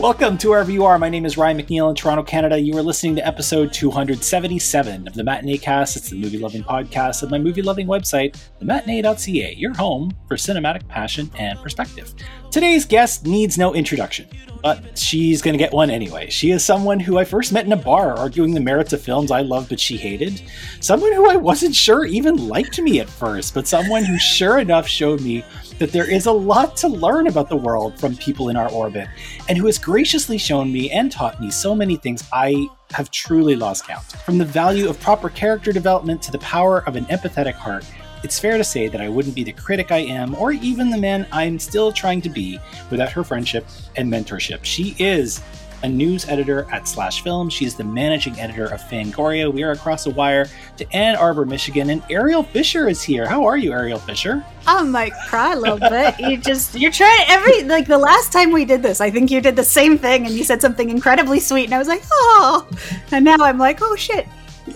Welcome to wherever you are. My name is Ryan McNeil in Toronto, Canada. You are listening to episode 277 of the Matinee Cast. It's the movie loving podcast of my movie loving website, thematinee.ca, your home for cinematic passion and perspective. Today's guest needs no introduction, but she's going to get one anyway. She is someone who I first met in a bar arguing the merits of films I loved but she hated. Someone who I wasn't sure even liked me at first, but someone who sure enough showed me that there is a lot to learn about the world from people in our orbit, and who has graciously shown me and taught me so many things I have truly lost count. From the value of proper character development to the power of an empathetic heart, it's fair to say that I wouldn't be the critic I am, or even the man I'm still trying to be, without her friendship and mentorship. She is a news editor at Slash Film. She's the managing editor of Fangoria. We are across the wire to Ann Arbor, Michigan, and Ariel Fisher is here. How are you, Ariel Fisher? I might cry a little bit. You just you're trying every like the last time we did this, I think you did the same thing and you said something incredibly sweet and I was like, oh and now I'm like, oh shit.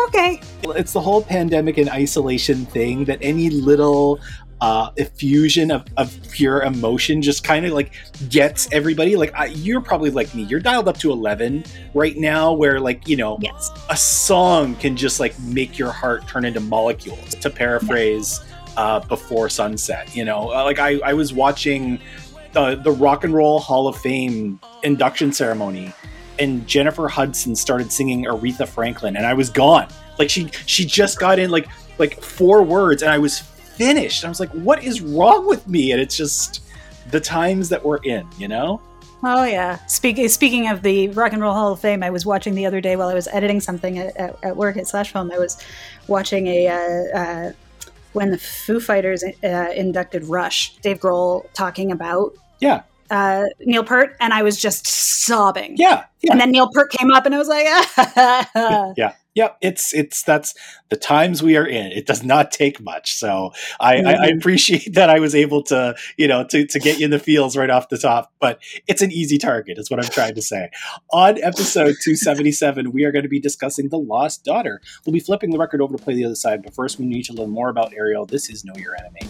Okay. It's the whole pandemic and isolation thing that any little uh, effusion of, of pure emotion just kind of like gets everybody. Like I, you're probably like me. You're dialed up to 11 right now where like you know yes. a song can just like make your heart turn into molecules to paraphrase uh, before sunset you know? Uh, like I, I was watching the, the rock and roll hall of fame induction ceremony and jennifer hudson started singing aretha franklin and i was gone. Like she she just got in like like four words and i was finished. I was like, what is wrong with me? And it's just the times that we're in, you know? Oh yeah. Speaking speaking of the Rock and Roll Hall of Fame, I was watching the other day while I was editing something at, at, at work at Slash Film. I was watching a uh, uh, when the Foo Fighters uh, inducted Rush. Dave Grohl talking about yeah uh, Neil Peart, and I was just sobbing. Yeah, yeah. And then Neil Peart came up, and I was like, yeah, yeah, it's it's that's the times we are in. It does not take much, so I, mm-hmm. I, I, mm-hmm. appreciate that I was able to you know to to get you in the feels right off the top. But it's an easy target, is what I'm trying to say. On episode 277, we are going to be discussing the Lost Daughter. We'll be flipping the record over to play the other side, but first we need to learn more about Ariel. This is Know Your Enemy.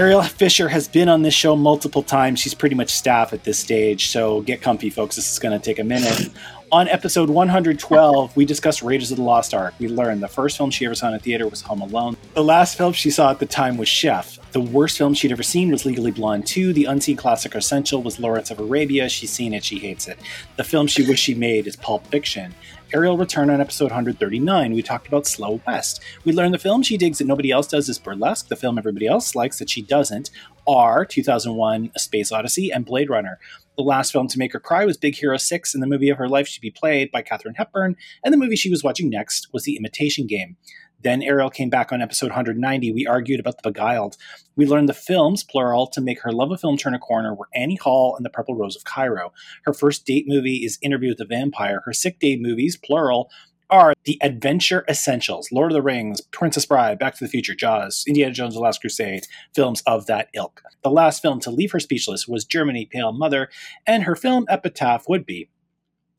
Ariel Fisher has been on this show multiple times. She's pretty much staff at this stage, so get comfy, folks. This is going to take a minute. on episode 112, we discussed Raiders of the Lost Ark. We learned the first film she ever saw in a theater was Home Alone. The last film she saw at the time was Chef. The worst film she'd ever seen was Legally Blonde 2. The unseen classic essential was Lawrence of Arabia. She's seen it, she hates it. The film she wished she made is Pulp Fiction. Ariel returned on episode 139. We talked about Slow West. We learned the film she digs that nobody else does is Burlesque, the film everybody else likes that she doesn't are 2001 A Space Odyssey and Blade Runner. The last film to make her cry was Big Hero 6, and the movie of her life should be played by Katharine Hepburn, and the movie she was watching next was The Imitation Game. Then Ariel came back on episode 190. We argued about The Beguiled. We learned the films, plural, to make her love of film turn a corner were Annie Hall and The Purple Rose of Cairo. Her first date movie is Interview with the Vampire. Her sick day movies, plural, are the adventure essentials Lord of the Rings, Princess Bride, Back to the Future, Jaws, Indiana Jones The Last Crusade, films of that ilk. The last film to leave her speechless was Germany Pale Mother, and her film epitaph would be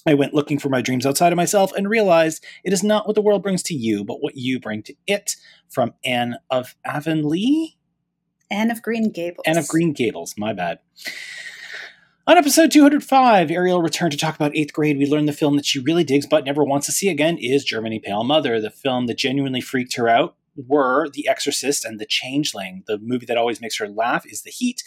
I went looking for my dreams outside of myself and realized it is not what the world brings to you, but what you bring to it. From Anne of Avonlea? Anne of Green Gables. Anne of Green Gables, my bad. On episode 205, Ariel returned to talk about eighth grade. We learned the film that she really digs but never wants to see again is Germany Pale Mother, the film that genuinely freaked her out were The Exorcist and The Changeling. The movie that always makes her laugh is The Heat.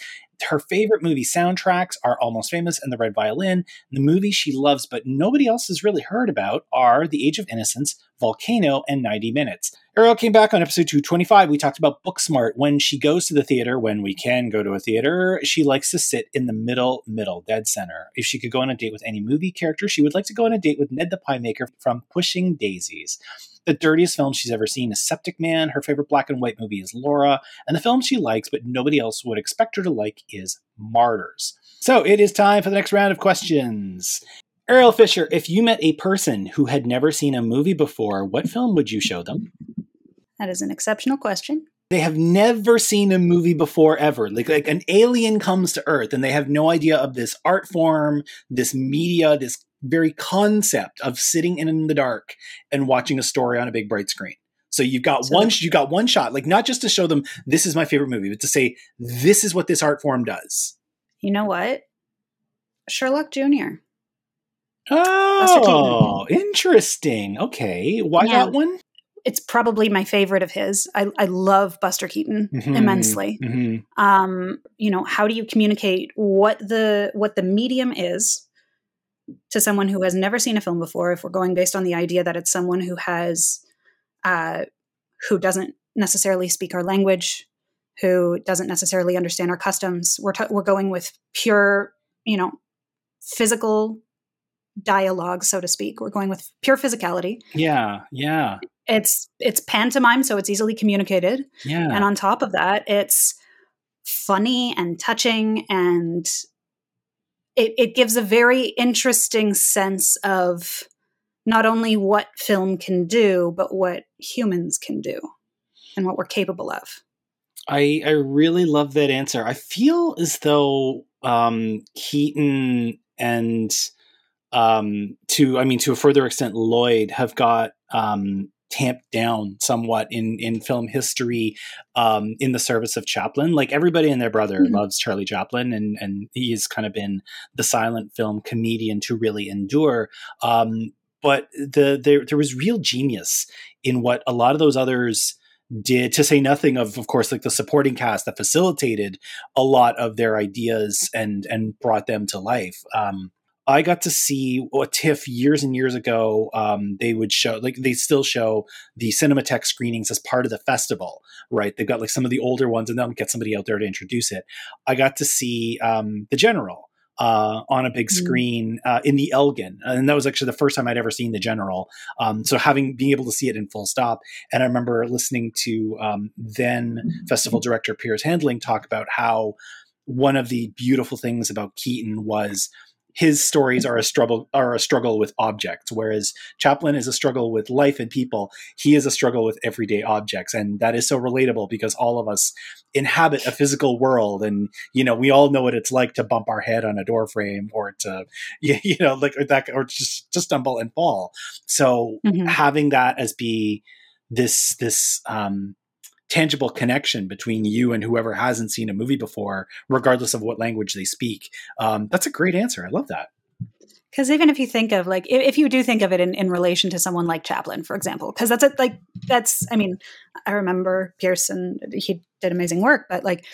Her favorite movie soundtracks are Almost Famous and The Red Violin. The movies she loves but nobody else has really heard about are The Age of Innocence, Volcano, and 90 Minutes. Ariel came back on episode 225. We talked about Booksmart. When she goes to the theater, when we can go to a theater, she likes to sit in the middle, middle, dead center. If she could go on a date with any movie character, she would like to go on a date with Ned the Pie Maker from Pushing Daisies. The dirtiest film she's ever seen is Septic Man. Her favorite black and white movie is Laura. And the film she likes, but nobody else would expect her to like, is Martyrs. So it is time for the next round of questions. Ariel Fisher, if you met a person who had never seen a movie before, what film would you show them? That is an exceptional question. they have never seen a movie before ever. Like like an alien comes to Earth and they have no idea of this art form, this media, this very concept of sitting in the dark and watching a story on a big bright screen. So you've got so one you got one shot, like not just to show them this is my favorite movie, but to say this is what this art form does. You know what? Sherlock Jr. Oh, interesting. Okay, why yeah. that one? It's probably my favorite of his. I, I love Buster Keaton mm-hmm. immensely. Mm-hmm. Um, you know, how do you communicate what the what the medium is to someone who has never seen a film before? If we're going based on the idea that it's someone who has uh, who doesn't necessarily speak our language, who doesn't necessarily understand our customs, we're t- we're going with pure, you know, physical dialogue, so to speak. We're going with pure physicality. Yeah, yeah. It's it's pantomime, so it's easily communicated. Yeah. And on top of that, it's funny and touching and it, it gives a very interesting sense of not only what film can do, but what humans can do and what we're capable of. I I really love that answer. I feel as though um, Keaton and um, to I mean to a further extent Lloyd have got um, tamped down somewhat in in film history um, in the service of Chaplin. Like everybody and their brother mm-hmm. loves Charlie Chaplin, and and he's kind of been the silent film comedian to really endure. Um, but the there there was real genius in what a lot of those others did to say nothing of of course like the supporting cast that facilitated a lot of their ideas and and brought them to life um, I got to see a TIFF years and years ago. Um, they would show, like, they still show the Cinematheque screenings as part of the festival, right? They've got like some of the older ones, and they'll get somebody out there to introduce it. I got to see um, the General uh, on a big mm-hmm. screen uh, in the Elgin, and that was actually the first time I'd ever seen the General. Um, so having being able to see it in full stop, and I remember listening to um, then mm-hmm. festival director Piers Handling talk about how one of the beautiful things about Keaton was his stories are a struggle are a struggle with objects whereas chaplin is a struggle with life and people he is a struggle with everyday objects and that is so relatable because all of us inhabit a physical world and you know we all know what it's like to bump our head on a door frame or to you know like or that or just just stumble and fall so mm-hmm. having that as be this this um tangible connection between you and whoever hasn't seen a movie before, regardless of what language they speak. Um, that's a great answer. I love that. Because even if you think of like, if you do think of it in, in relation to someone like Chaplin, for example, because that's a, like, that's, I mean, I remember Pearson, he did amazing work, but like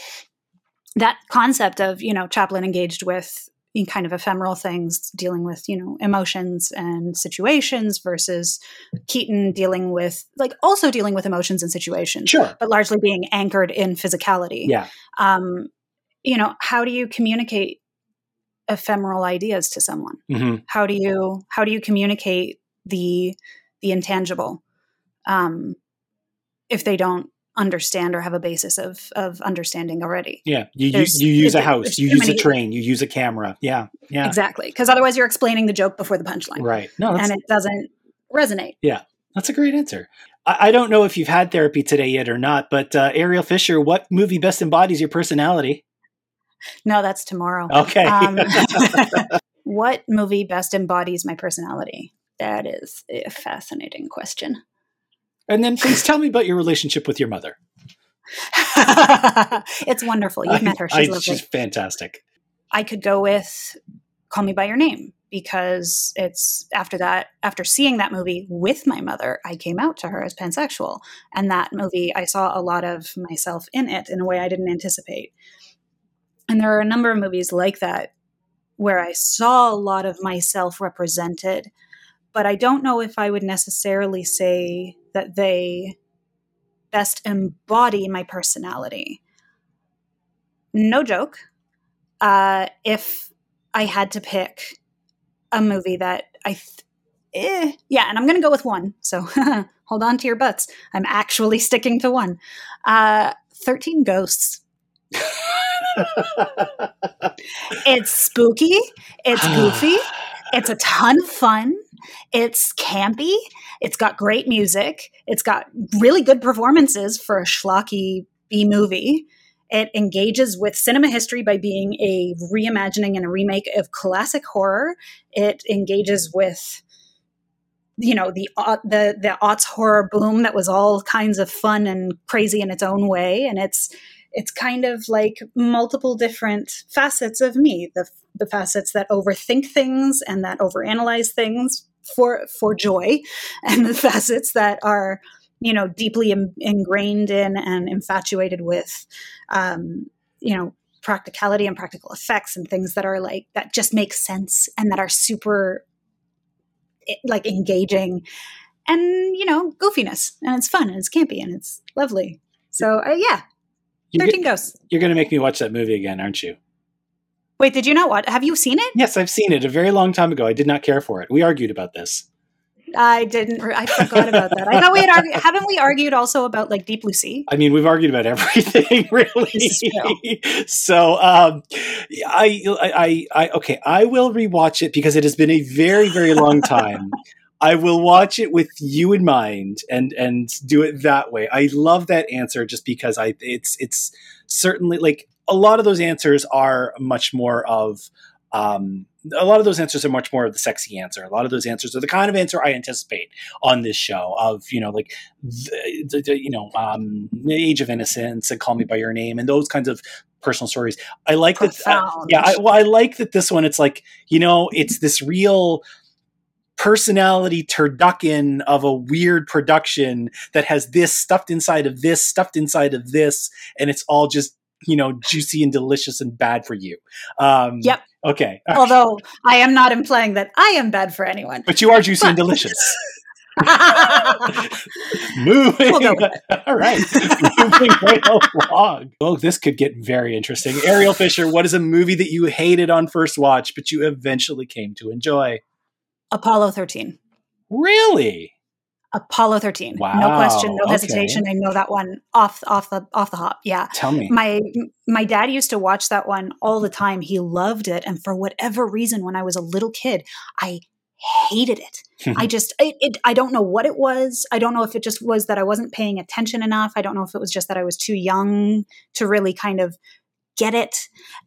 that concept of, you know, Chaplin engaged with in kind of ephemeral things dealing with you know emotions and situations versus keaton dealing with like also dealing with emotions and situations sure. but largely being anchored in physicality. Yeah. Um you know how do you communicate ephemeral ideas to someone? Mm-hmm. how do you how do you communicate the the intangible um if they don't understand or have a basis of of understanding already. Yeah, you you, you use a house, you use many, a train, you use a camera. Yeah, yeah, exactly. Because otherwise, you're explaining the joke before the punchline, right? No, and it doesn't resonate. Yeah, that's a great answer. I, I, don't know if you've had therapy today yet or not, but uh, Ariel Fisher, what movie best embodies your personality? No, that's tomorrow. Okay. Um, what movie best embodies my personality? That is a fascinating question. And then please tell me about your relationship with your mother. it's wonderful. You've met her. She's I, lovely. She's fantastic. I could go with Call Me by Your Name because it's after that, after seeing that movie with my mother, I came out to her as pansexual. And that movie, I saw a lot of myself in it in a way I didn't anticipate. And there are a number of movies like that where I saw a lot of myself represented, but I don't know if I would necessarily say that they best embody my personality. No joke. Uh, if I had to pick a movie that I, th- eh, yeah, and I'm going to go with one. So hold on to your butts. I'm actually sticking to one. Uh, 13 Ghosts. it's spooky. It's goofy. It's a ton of fun. It's campy It's got great music. It's got really good performances for a schlocky B movie. It engages with cinema history by being a reimagining and a remake of classic horror. It engages with you know the the the aughts horror boom that was all kinds of fun and crazy in its own way and it's it's kind of like multiple different facets of me the the facets that overthink things and that overanalyze things for for joy and the facets that are you know deeply Im- ingrained in and infatuated with um, you know practicality and practical effects and things that are like that just make sense and that are super eh, like engaging and you know goofiness and it's fun and it's campy and it's lovely. So uh, yeah. 13 ghosts. you're gonna make me watch that movie again aren't you wait did you not watch have you seen it yes i've seen it a very long time ago i did not care for it we argued about this I didn't. I forgot about that. I thought we had argued. Haven't we argued also about like Deep Blue Sea? I mean, we've argued about everything, really. so, um, I, I, I, okay, I will rewatch it because it has been a very, very long time. I will watch it with you in mind and and do it that way. I love that answer just because I it's it's certainly like a lot of those answers are much more of um, a lot of those answers are much more of the sexy answer. A lot of those answers are the kind of answer I anticipate on this show of, you know, like, the, the, you know, um, Age of Innocence and Call Me By Your Name and those kinds of personal stories. I like Profound. that. Uh, yeah. I, well, I like that this one, it's like, you know, it's this real personality turducken of a weird production that has this stuffed inside of this, stuffed inside of this, and it's all just you know juicy and delicious and bad for you. Um, yep. Okay. Although I am not implying that I am bad for anyone. But you are juicy but. and delicious. Moving. We'll All right. Moving right along. Oh, this could get very interesting. Ariel Fisher, what is a movie that you hated on first watch, but you eventually came to enjoy? Apollo 13. Really? Apollo 13. Wow. No question, no hesitation. Okay. I know that one off off the off the hop. Yeah. Tell me. My my dad used to watch that one all the time. He loved it and for whatever reason when I was a little kid, I hated it. I just it, it, I don't know what it was. I don't know if it just was that I wasn't paying attention enough. I don't know if it was just that I was too young to really kind of get it.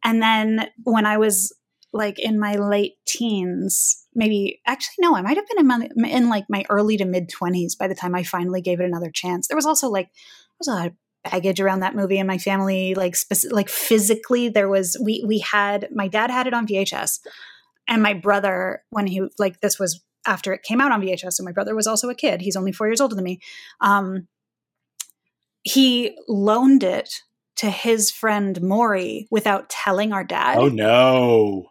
And then when I was like in my late teens, maybe actually no, I might have been in, my, in like my early to mid twenties by the time I finally gave it another chance. There was also like there was a lot of baggage around that movie in my family, like specific, like physically. There was we we had my dad had it on VHS, and my brother when he like this was after it came out on VHS. So my brother was also a kid. He's only four years older than me. Um, he loaned it to his friend Maury without telling our dad. Oh no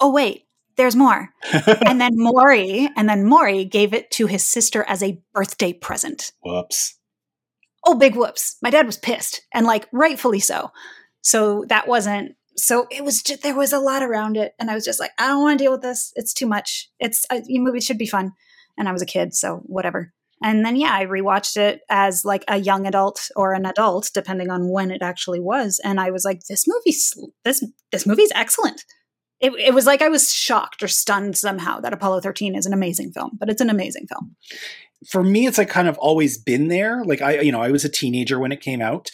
oh wait, there's more. and then Maury, and then Maury gave it to his sister as a birthday present. Whoops. Oh, big whoops. My dad was pissed, and like rightfully so. So that wasn't. So it was just there was a lot around it, and I was just like, I don't want to deal with this. It's too much. It's uh, a movie should be fun, and I was a kid, so whatever. And then yeah, I rewatched it as like a young adult or an adult, depending on when it actually was, and I was like, this movie's this this movie's excellent it, it was like I was shocked or stunned somehow that Apollo 13 is an amazing film, but it's an amazing film. For me, it's like kind of always been there. Like I, you know, I was a teenager when it came out,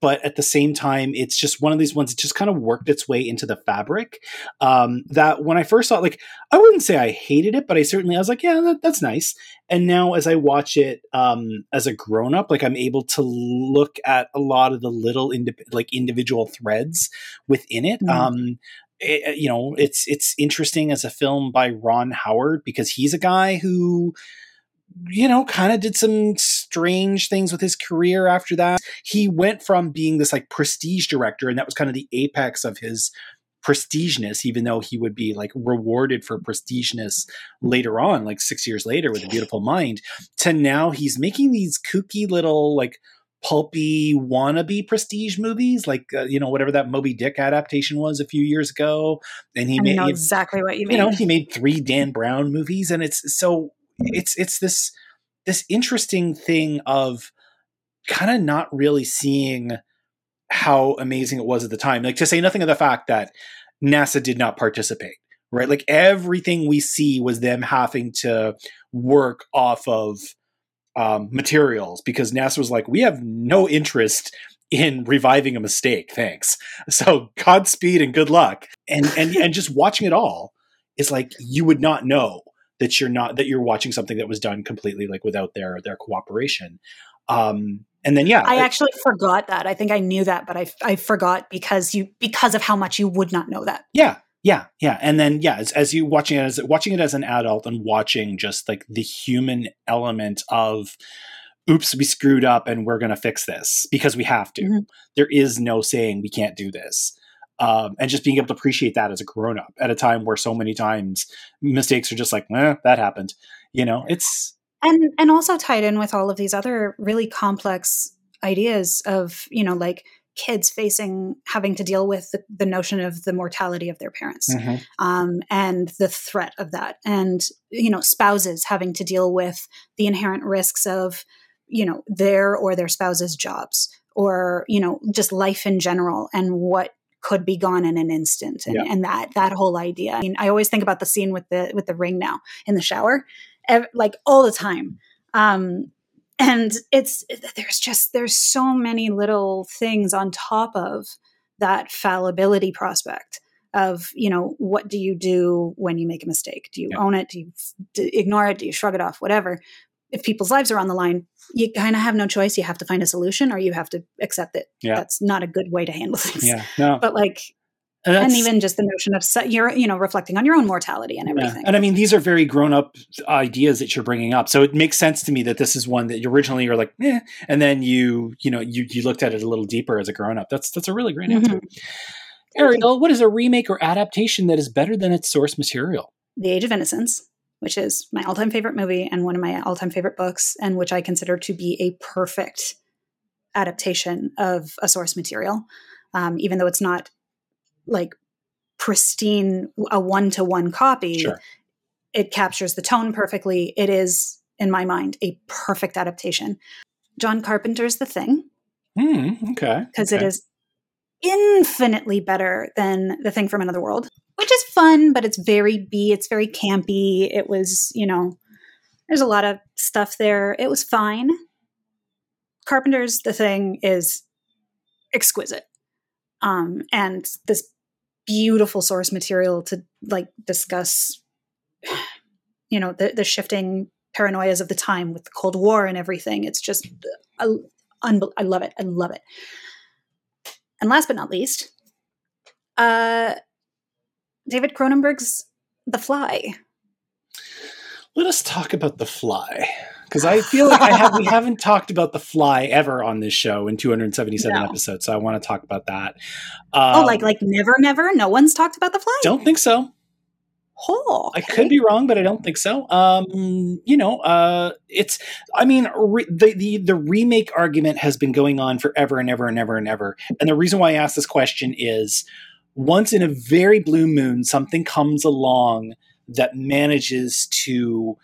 but at the same time, it's just one of these ones that just kind of worked its way into the fabric. Um, that when I first saw it, like I wouldn't say I hated it, but I certainly I was like, yeah, that, that's nice. And now as I watch it um, as a grown up, like I'm able to look at a lot of the little indi- like individual threads within it. Mm. Um, it, eh, you know, it's it's interesting as a film by Ron Howard because he's a guy who you know, kind of did some strange things with his career after that. He went from being this like prestige director, and that was kind of the apex of his prestigeness, even though he would be like rewarded for prestigeness later on, like six years later with a beautiful mind, to now he's making these kooky little like pulpy wannabe prestige movies, like uh, you know whatever that Moby Dick adaptation was a few years ago. And he I made know exactly what you mean. You know, he made three Dan Brown movies, and it's so it's it's this this interesting thing of kind of not really seeing how amazing it was at the time. Like to say nothing of the fact that NASA did not participate right? Like everything we see was them having to work off of um, materials because NASA was like, we have no interest in reviving a mistake. Thanks. So Godspeed and good luck. And and and just watching it all is like you would not know that you're not that you're watching something that was done completely like without their their cooperation. Um, and then yeah, I actually forgot that. I think I knew that, but I I forgot because you because of how much you would not know that. Yeah, yeah, yeah, and then yeah, as, as you watching it as watching it as an adult and watching just like the human element of, oops, we screwed up and we're gonna fix this because we have to. Mm-hmm. There is no saying we can't do this, um, and just being able to appreciate that as a grown up at a time where so many times mistakes are just like, eh, that happened. You know, it's and and also tied in with all of these other really complex ideas of you know like kids facing having to deal with the, the notion of the mortality of their parents mm-hmm. um, and the threat of that and you know spouses having to deal with the inherent risks of you know their or their spouse's jobs or you know just life in general and what could be gone in an instant and, yeah. and that that whole idea i mean i always think about the scene with the with the ring now in the shower like all the time um and it's there's just there's so many little things on top of that fallibility prospect of you know what do you do when you make a mistake? Do you yeah. own it? Do you do, ignore it? Do you shrug it off? Whatever. If people's lives are on the line you kind of have no choice. You have to find a solution or you have to accept it yeah. that's not a good way to handle things. Yeah. No. but like and, and, even just the notion of you're you know reflecting on your own mortality and everything. Yeah. And I mean, these are very grown up ideas that you're bringing up. So it makes sense to me that this is one that you originally you're like, eh, and then you you know you you looked at it a little deeper as a grown up. That's that's a really great answer. Mm-hmm. Ariel, what is a remake or adaptation that is better than its source material? The Age of Innocence, which is my all time favorite movie and one of my all time favorite books, and which I consider to be a perfect adaptation of a source material. Um, even though it's not like pristine a one-to-one copy sure. it captures the tone perfectly. It is in my mind a perfect adaptation. John carpenter's the thing. Mm, okay because okay. it is infinitely better than the thing from another world which is fun but it's very b it's very campy. It was you know there's a lot of stuff there. It was fine. Carpenter's the thing is exquisite. Um, and this beautiful source material to like discuss you know the, the shifting paranoias of the time with the cold war and everything. It's just I, I love it. I love it. And last but not least uh david cronenberg's the fly. Let us talk about the fly because I feel like I have we haven't talked about the fly ever on this show in 277 no. episodes, so I want to talk about that. Um, oh, like like never, never. No one's talked about the fly. Don't think so. Oh, okay. I could be wrong, but I don't think so. Um, you know, uh, it's. I mean, re- the the the remake argument has been going on forever and ever and ever and ever. And the reason why I ask this question is, once in a very blue moon, something comes along that manages to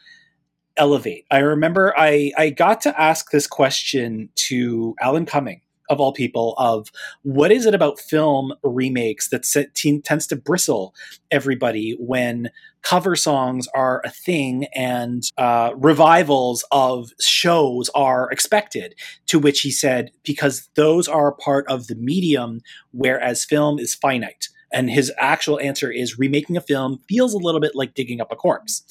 elevate. I remember I, I got to ask this question to Alan Cumming, of all people, of what is it about film remakes that t- tends to bristle everybody when cover songs are a thing and uh, revivals of shows are expected? To which he said, because those are part of the medium, whereas film is finite. And his actual answer is remaking a film feels a little bit like digging up a corpse.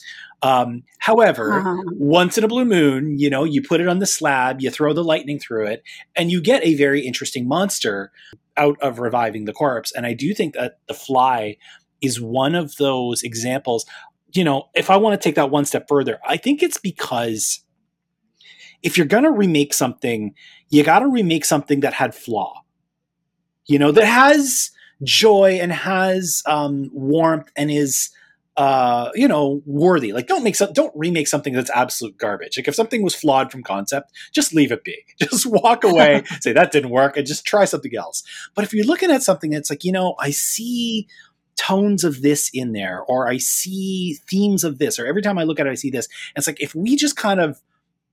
Um, however, uh-huh. once in a blue moon, you know, you put it on the slab, you throw the lightning through it, and you get a very interesting monster out of reviving the corpse. And I do think that The Fly is one of those examples. You know, if I want to take that one step further, I think it's because if you're going to remake something, you got to remake something that had flaw. You know, that has joy and has um, warmth and is uh, you know, worthy. Like, don't make some, don't remake something that's absolute garbage. Like, if something was flawed from concept, just leave it be. Just walk away, say that didn't work, and just try something else. But if you're looking at something that's like, you know, I see tones of this in there, or I see themes of this, or every time I look at it, I see this. And it's like if we just kind of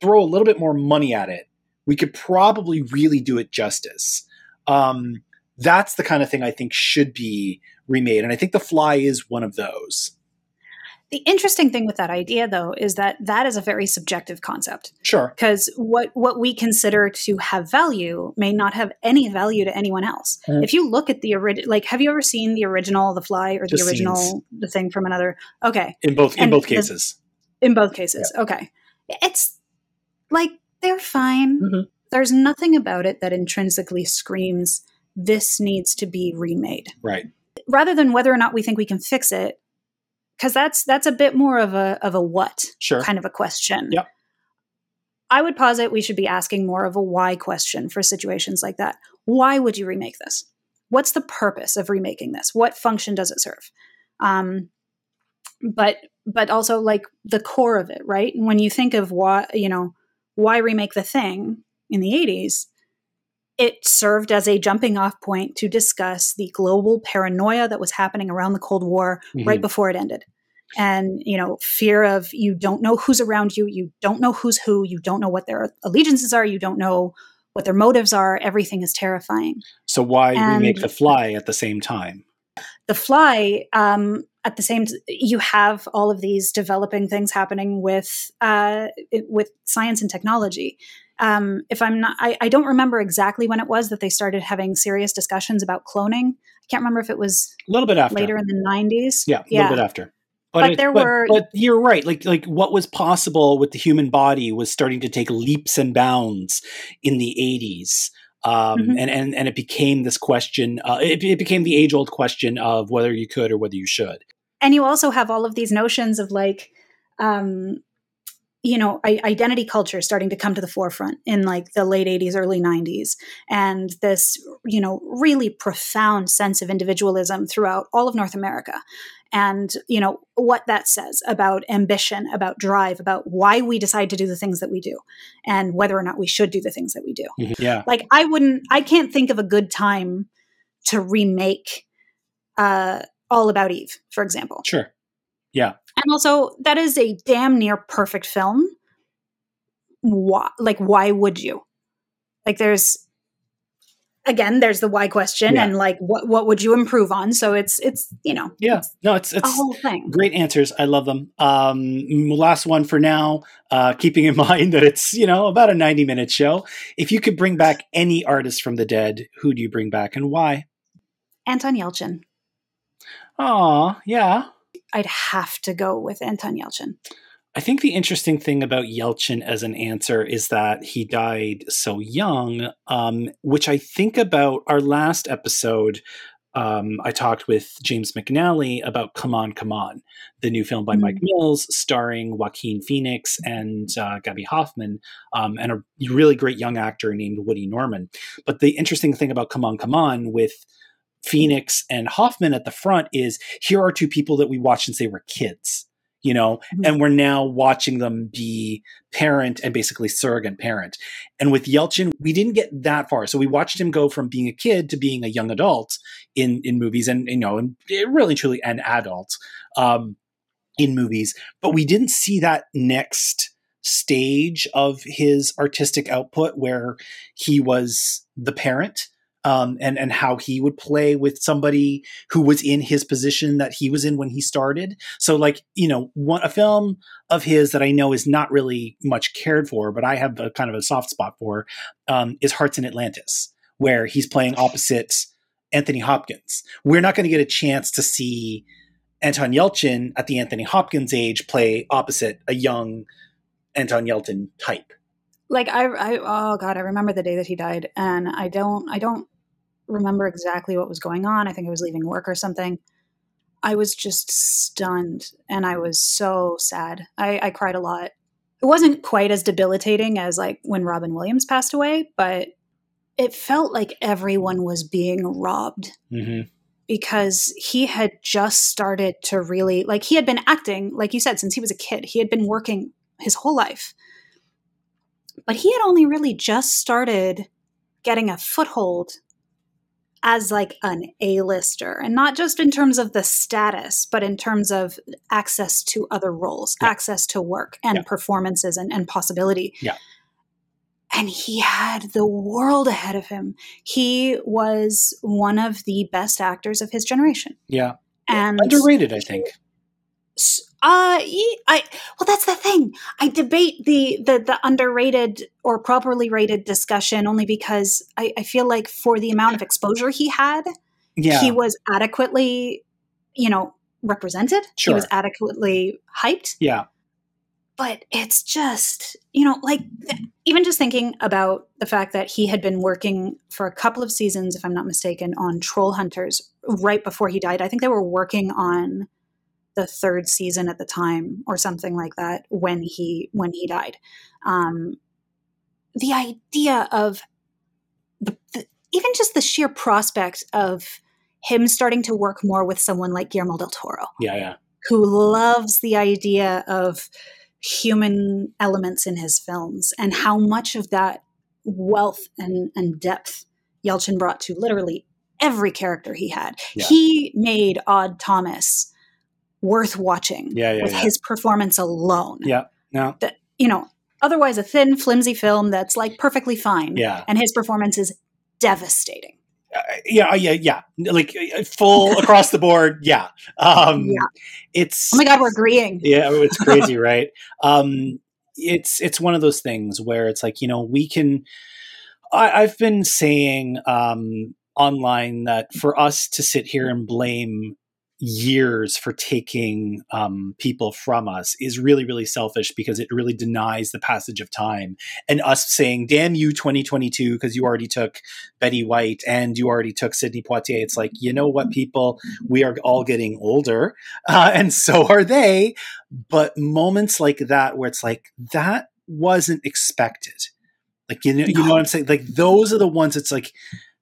throw a little bit more money at it, we could probably really do it justice. Um, that's the kind of thing I think should be remade. And I think The Fly is one of those. The interesting thing with that idea, though, is that that is a very subjective concept. Sure. Because what, what we consider to have value may not have any value to anyone else. Mm. If you look at the original, like, have you ever seen the original The Fly or the Just original scenes. The Thing from another? Okay. In both in And both the- cases. In both cases. Okay. It's like they're fine. Mhm. There's nothing about it that intrinsically screams, this needs to be remade. Right. Rather than whether or not we think we can fix it, because that's that's a bit more of a of a what Sure. kind of a question. Yep. I would posit we should be asking more of a why question for situations like that. Why would you remake this? What's the purpose of remaking this? What function does it serve? Um, but but also like the core of it, right? When you think of why you know why remake the thing in the 80s, it served as a jumping off point to discuss the global paranoia that was happening around the Cold War right Mhm. before it ended. And, you know, fear of you don't know who's around you, you don't know who's who, you don't know what their allegiances are, you don't know what their motives are. Everything is terrifying. So why remake And- The Fly at the same time? The Fly, um, at the same, t- you have all of these developing things happening with uh, it- with science and technology. Um, if I'm not, I, I don't remember exactly when it was that they started having serious discussions about cloning. I can't remember if it was A little bit after. later in the 90s. Yeah, a yeah. little bit after. But it- there were- But you're right. Like like what was possible with the human body was starting to take leaps and bounds in the 80s. Um, Mhm. and, and and it became this question. Uh, it, it became the age old question of whether you could or whether you should. and you also have all of these notions of like um you know I- identity culture starting to come to the forefront in like the late 80s early 90s and this you know really profound sense of individualism throughout all of north america. And you know what that says about ambition about drive about why we decide to do the things that we do and whether or not we should do the things that we do. Yeah. like i wouldn't i can't think of a good time to remake uh all about eve for example. Sure. Yeah. and also that is a damn near perfect film why like why would you like there's again there's the why question Yeah. and like what what would you improve on so it's it's you know Yeah. it's No, it's it's a whole thing great answers. I love them. Um, last one for now. Uh, keeping in mind that it's you know about a ninety minute show. If you could bring back any artist from the dead, who do you bring back and why? anton yelchin Aw, yeah. I'd have to go with anton yelchin I think the interesting thing about Yelchin as an answer is that he died so young, um, which I think about our last episode. Um, I talked with James McNally about Come On, Come On, the new film by Mhm. Mike Mills starring Joaquin Phoenix and uh, Gaby Hoffmann, um, and a really great young actor named Woody Norman. But the interesting thing about Come On, Come On with Phoenix and Hoffmann at the front is here are two people that we watched since they were kids you know, Mhm. and we're now watching them be parent and basically surrogate parent. And with Yelchin, we didn't get that far. So we watched him go from being a kid to being a young adult in in movies, and you know, and really truly an adult um, in movies. But we didn't see that next stage of his artistic output where he was the parent. Um, and and how he would play with somebody who was in his position that he was in when he started. So, like you know, one a film of his that I know is not really much cared for, but I have a kind of a soft spot for, um, is Hearts in Atlantis, where he's playing opposite Anthony Hopkins. We're not going to get a chance to see Anton Yelchin at the Anthony Hopkins age play opposite a young Anton Yelchin type. like I, I oh god i remember the day that he died and i don't i don't remember exactly what was going on. I think i was leaving work or something. I was just stunned and i was so sad. I, I cried a lot. It wasn't quite as debilitating as like when robin williams passed away but it felt like everyone was being robbed Mm-hmm. because he had just started to really like he had been acting like you said since he was a kid. He had been working his whole life. But he had only really just started getting a foothold as like an a-lister and not just in terms of the status but in terms of access to other roles Yeah. access to work and Yeah. performances and, and possibility Yeah. and he had the world ahead of him. He was one of the best actors of his generation. Yeah. And Underrated, I think. Uh, I well, that's the thing. I debate the the the underrated or properly rated discussion only because I, I feel like for the amount of exposure he had, Yeah. he was adequately, you know, represented. Sure. He was adequately hyped. yeah. But it's just, you know, like even just thinking about the fact that he had been working for a couple of seasons, if I'm not mistaken, on Troll Hunters right before he died. I think they were working on the third season at the time or something like that when he when he died. Um, the idea of the, the even just the sheer prospect of him starting to work more with someone like Guillermo del Toro Yeah. Yeah. who loves the idea of human elements in his films and how much of that wealth and, and depth Yelchin brought to literally every character he had. Yeah. He made Odd Thomas worth watching Yeah. Yeah. with yeah. his performance alone. Yeah. No. That you know, otherwise a thin, flimsy film that's like perfectly fine. Yeah. And his performance is devastating. Uh, yeah. uh, Yeah. Yeah. Like uh, full across the board. Yeah. Um, Yeah. It's. Oh my god, we're agreeing. yeah it's crazy right um it's it's one of those things where it's like you know we can I, i've been saying um online that for us to sit here and blame years for taking um, people from us is really really selfish because it really denies the passage of time. And us saying damn you 2022 because you already took betty white and you already took sidney poitier. It's like you know what people? We are all getting older uh, and so are they. But moments like that where it's like that wasn't expected. Like you know you know what i'm saying? Like those are the ones it's like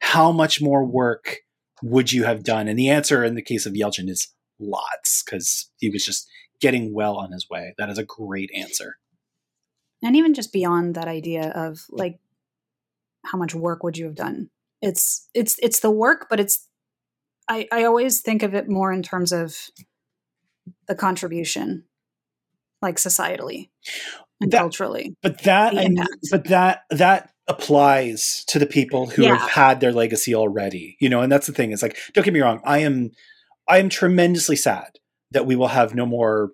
how much more work would you have done? And the answer in the case of yelchin is lots because he was just getting well on his way. That is a great answer. And even just beyond that idea of like how much work would you have done? It's it's it's the work but it's i i always think of it more in terms of the contribution like societally and That- culturally but that I but that that applies to the people who Yeah. have had their legacy already you know and that's the thing is like don't get me wrong i am i am tremendously sad that we will have no more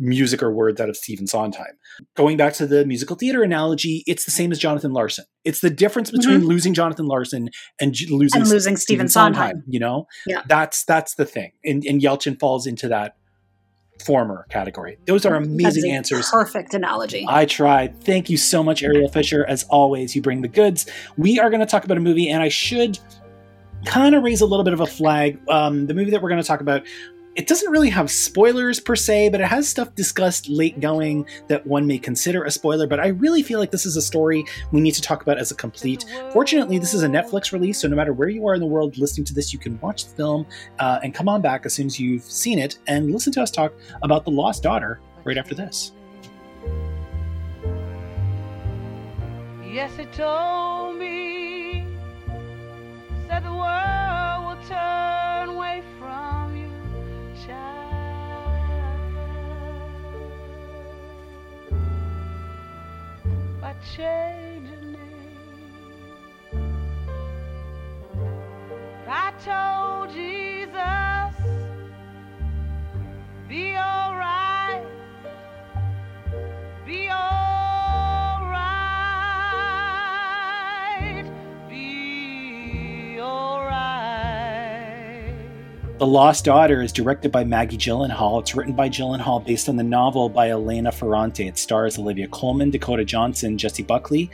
music or words out of Stephen Sondheim. Going back to the musical theater analogy, it's the same as Jonathan Larson. It's the difference between losing Jonathan Larson and j- losing Mm-hmm. and losing Stephen Sondheim. You know, Yeah. that's that's the thing, and, and Yelchin falls into that former category. Those are amazing answers. Perfect analogy. I tried. Thank you so much, Ariel Fisher. As always, you bring the goods. We are going to talk about a movie, and I should kind of raise a little bit of a flag. Um, the movie that we're going to talk about. It doesn't really have spoilers per se, but it has stuff discussed late going that one may consider a spoiler. But I really feel like this is a story we need to talk about as a complete. Fortunately, this is a Netflix release, so no matter where you are in the world listening to this, you can watch the film uh, and come on back as soon as you've seen it and listen to us talk about The Lost Daughter right after this. Yes, it told me, said the world will turn away from I told Jesus, be alright, The Lost Daughter is directed by Maggie Gyllenhaal. It's written by Gyllenhaal based on the novel by Elena Ferrante. It stars Olivia Colman, Dakota Johnson, Jessie Buckley,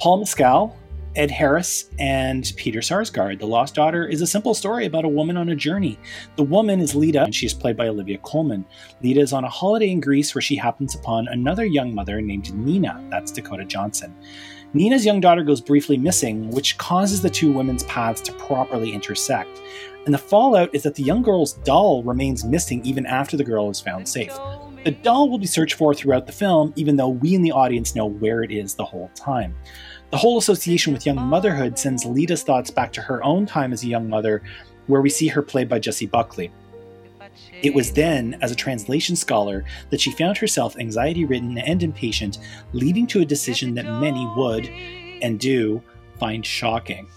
Paul Mescal, Ed Harris, and Peter Sarsgaard. The Lost Daughter is a simple story about a woman on a journey. The woman is Leda, and she is played by Olivia Colman. Leda is on a holiday in Greece where she happens upon another young mother named Nina. That's Dakota Johnson. Nina's young daughter goes briefly missing, which causes the two women's paths to properly intersect. And the fallout is that the young girl's doll remains missing even after the girl is found safe. The doll will be searched for throughout the film, even though we in the audience know where it is the whole time. The whole association with young motherhood sends Leda's thoughts back to her own time as a young mother, where we see her played by Jessie Buckley. It was then, as a translation scholar, that she found herself anxiety ridden and impatient, leading to a decision that many would, and do find shocking.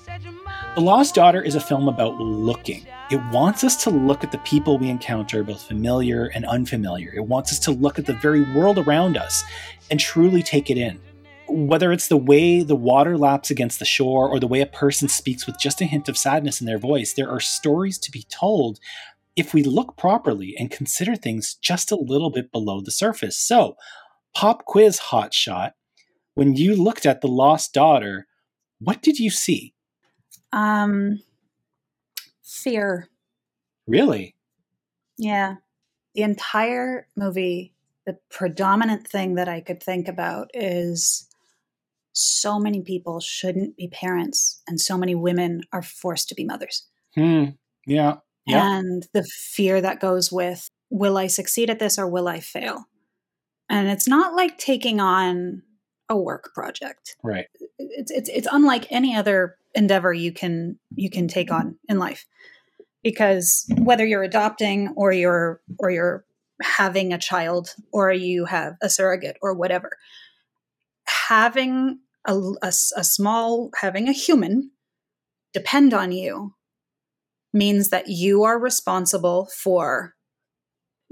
The Lost Daughter is a film about looking. It wants us to look at the people we encounter, both familiar and unfamiliar. It wants us to look at the very world around us and truly take it in. Whether it's the way the water laps against the shore or the way a person speaks with just a hint of sadness in their voice, there are stories to be told if we look properly and consider things just a little bit below the surface. So, pop quiz hotshot, when you looked at The Lost Daughter, what did you see? Um, fear. Really? Yeah. The entire movie, the predominant thing that I could think about is so many people shouldn't be parents, and so many women are forced to be mothers. Hmm. Yeah. Yeah. And the fear that goes with will I succeed at this or will I fail? And it's not like taking on a work project. Right. It's it's it's unlike any other endeavor you can you can take on in life. Because whether you're adopting or you're or you're having a child or you have a surrogate or whatever, having a, a, a small having a human depend on you means that you are responsible for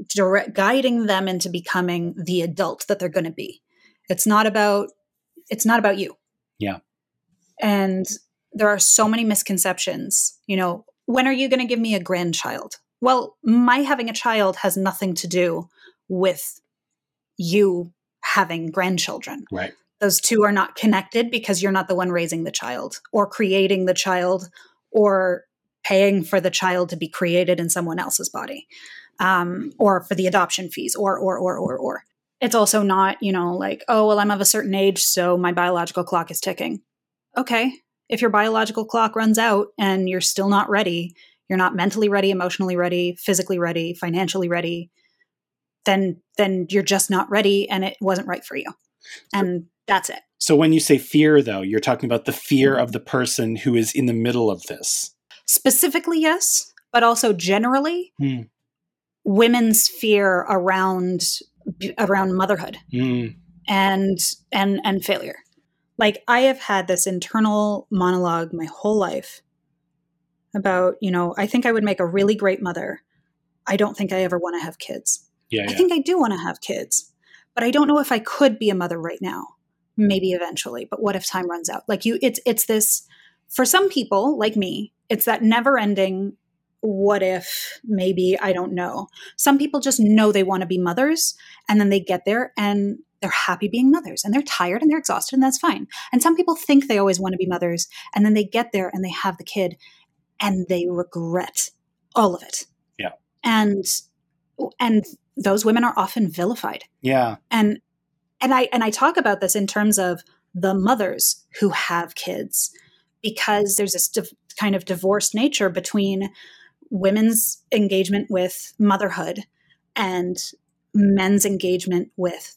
direct guiding them into becoming the adult that they're going to be it's not about it's not about you Yeah. and there are so many misconceptions you know when are you going to give me a grandchild well my having a child has nothing to do with you having grandchildren Right. those two are not connected because you're not the one raising the child or creating the child or paying for the child to be created in someone else's body um, or for the adoption fees or or or or or it's also not you know like oh well i'm of a certain age so my biological clock is ticking okay if your biological clock runs out and you're still not ready you're not mentally ready emotionally ready physically ready financially ready then then you're just not ready and it wasn't right for you and that's it So when you say fear, though, you're talking about the fear of the person who is in the middle of this. specifically yes but also generally Hmm. women's fear around around motherhood Hmm. and and and failure like i have had this internal monologue my whole life about you know i think i would make a really great mother i don't think i ever want to have kids Yeah. i yeah. think i do want to have kids but i don't know if i could be a mother right now maybe eventually but what if time runs out like you it's it's this for some people like me it's that never ending what if maybe i don't know some people just know they want to be mothers and then they get there and they're happy being mothers and they're tired and they're exhausted and that's fine and some people think they always want to be mothers and then they get there and they have the kid and they regret all of it Yeah. and and those women are often vilified yeah. and and i and i talk about this in terms of the mothers who have kids because there's this div- kind of divorced nature between women's engagement with motherhood and men's engagement with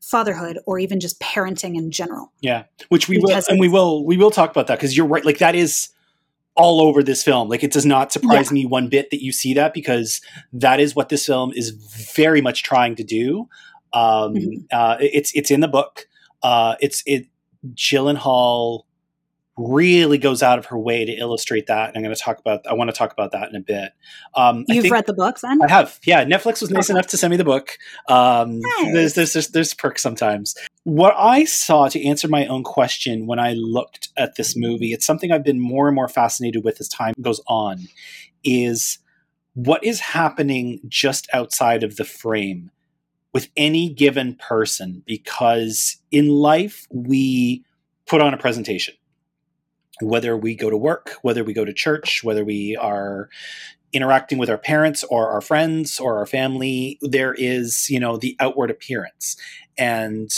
fatherhood or even just parenting in general Yeah. Which we will, and we will, we will talk about that because you're right. Like that is all over this film. Like it does not surprise me one bit that you see that because that is what this film is very much trying to do. Um, Mhm. uh, it's it's in the book. Uh, it's it. Gyllenhaal really goes out of her way to illustrate that. And I'm going to talk about. I want to talk about that in a bit. Um, you've think- read the books then I have. Yeah, Netflix was nice Okay. enough to send me the book. Um, Nice. there's, there's there's there's perks sometimes. What I saw to answer my own question when I looked at this movie, it's something I've been more and more fascinated with as time goes on, is what is happening just outside of the frame with any given person. Because in life we put on a presentation. Whether we go to work, whether we go to church, whether we are interacting with our parents or our friends or our family there is you know the outward appearance. And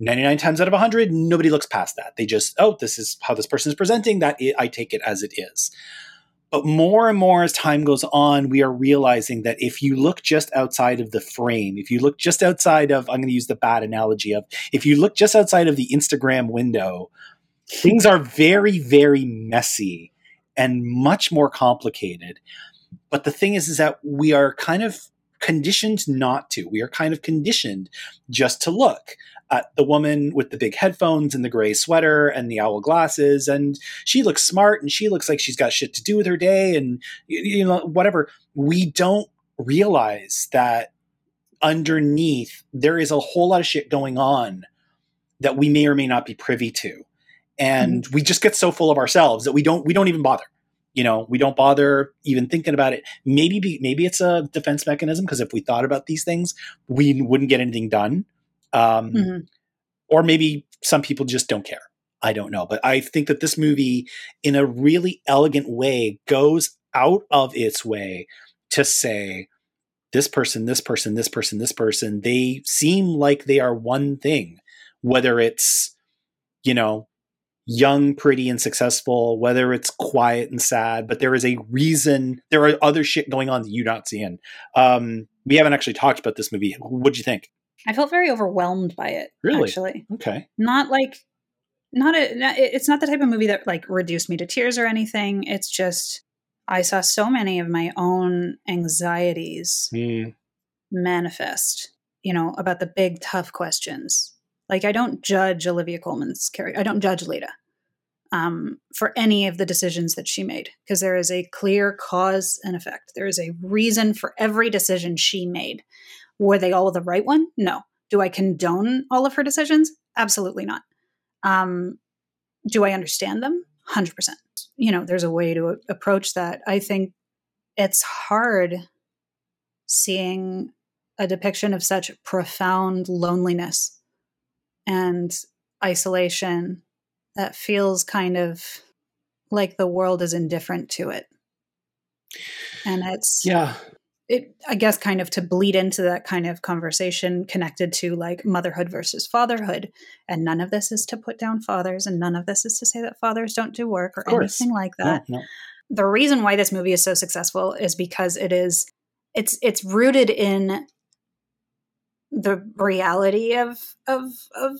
99 times out of 100 nobody looks past that. They just oh this is how this person is presenting. That i take it as it is. But more and more as time goes on we are realizing that if you look just outside of the frame if you look just outside of i'm going to use the bad analogy of if you look just outside of the instagram window things are very very messy and much more complicated. But the thing is is that we are kind of conditioned not to. We are kind of conditioned just to look at the woman with the big headphones and the gray sweater and the owl glasses and she looks smart and she looks like she's got shit to do with her day and you know whatever. We don't realize that underneath there is a whole lot of shit going on that we may or may not be privy to and mm-hmm. we just get so full of ourselves that we don't we don't even bother. You know we don't bother even thinking about it. Maybe be, maybe it's a defense mechanism because if we thought about these things we wouldn't get anything done. Um, mm-hmm. or maybe some people just don't care. I don't know. But i think that this movie in a really elegant way goes out of its way to say this person this person this person this person they seem like they are one thing. Whether it's you know young, pretty, and successful, whether it's quiet and sad, but there is a reason. There are other shit going on that you're not seeing. Um, we haven't actually talked about this movie. What'd you think? I felt very overwhelmed by it. Really? Actually, okay. Not like, not a. It's not the type of movie that like reduced me to tears or anything. It's just I saw so many of my own anxieties mm. manifest. You know about the big tough questions like I don't judge Olivia Colman's character. I don't judge Leda um, for any of the decisions that she made because there is a clear cause and effect. There is a reason for every decision she made. Were they all the right one? No. Do I condone all of her decisions? Absolutely not. Um, do I understand them? 100%. You know, there's a way to approach that. I think it's hard seeing a depiction of such profound loneliness and isolation that feels kind of like the world is indifferent to it. And it's yeah. It I guess kind of to bleed into that kind of conversation connected to like motherhood versus fatherhood. And none of this is to put down fathers and none of this is to say that fathers don't do work or anything like that. No, no. The reason why this movie is so successful is because it is it's it's rooted in the reality of of of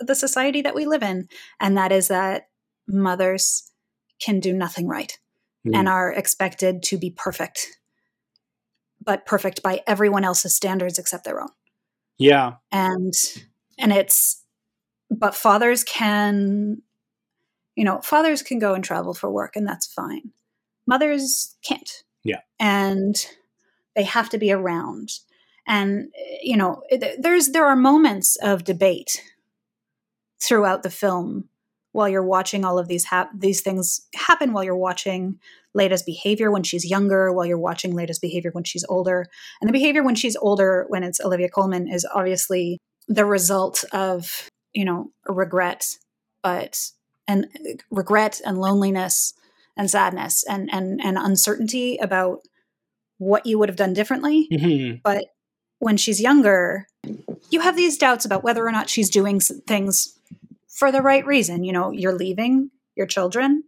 the society that we live in and that is that mothers can do nothing right mm. and are expected to be perfect but perfect by everyone else's standards except their own. Yeah. And and it's but fathers can you know fathers can go and travel for work and that's fine. Mothers can't. Yeah. And they have to be around and you know there's there are moments of debate throughout the film while you're watching all of these hap- these things happen while you're watching Leda's behavior when she's younger, while you're watching Leda's behavior when she's older. And the behavior when she's older, when it's Olivia Colman, is obviously the result of, you know, regret, but and regret and loneliness and sadness and and and uncertainty about what you would have done differently. Mm-hmm. But when she's younger, you have these doubts about whether or not she's doing things for the right reason. You know, you're leaving your children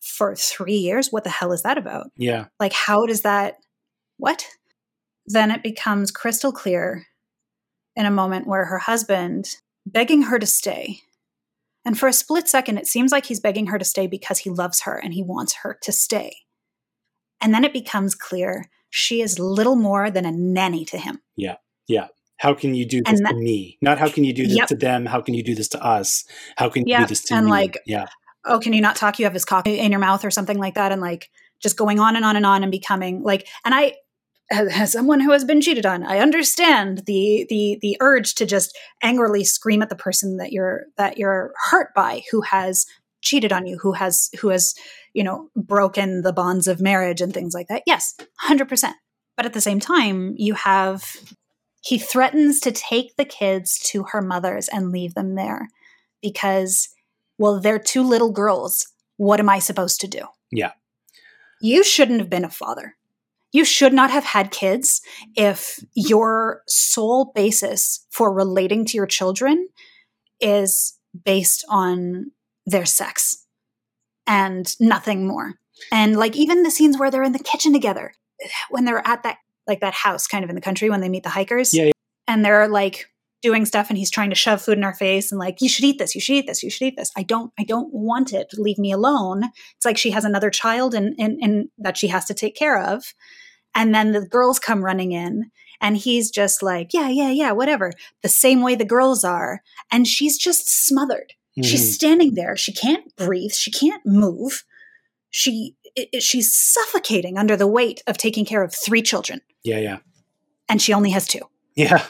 for three years. What the hell is that about? Yeah. Like, how does that, what? Then it becomes crystal clear in a moment where her husband begging her to stay. And for a split second, it seems like he's begging her to stay because he loves her and he wants her to stay. And then it becomes clear she is little more than a nanny to him. Yeah. Yeah. How can you do this that, to me? Not how can you do this yep. to them? How can you do this to us? How can you yep. do this to and me? like, yeah. Oh, can you not talk? You have his cock in your mouth or something like that, and like just going on and on and on and becoming like. And I, as someone who has been cheated on, I understand the the the urge to just angrily scream at the person that you're that you're hurt by, who has cheated on you, who has who has you know broken the bonds of marriage and things like that. Yes, hundred percent. But at the same time, you have he threatens to take the kids to her mother's and leave them there because, well, they're two little girls. What am I supposed to do? Yeah. You shouldn't have been a father. You should not have had kids if your sole basis for relating to your children is based on their sex and nothing more. And like even the scenes where they're in the kitchen together, when they're at that like that house kind of in the country when they meet the hikers. Yeah, yeah. And they're like doing stuff and he's trying to shove food in our face and like you should eat this you should eat this you should eat this i don't i don't want it leave me alone it's like she has another child and and, and that she has to take care of And then the girls come running in and he's just like, yeah, yeah, yeah, whatever. The same way the girls are. And she's just smothered. Mhm. She's standing there. She can't breathe. She can't move. She i- i- she's suffocating under the weight of taking care of three children, yeah, yeah. and she only has two. Yeah.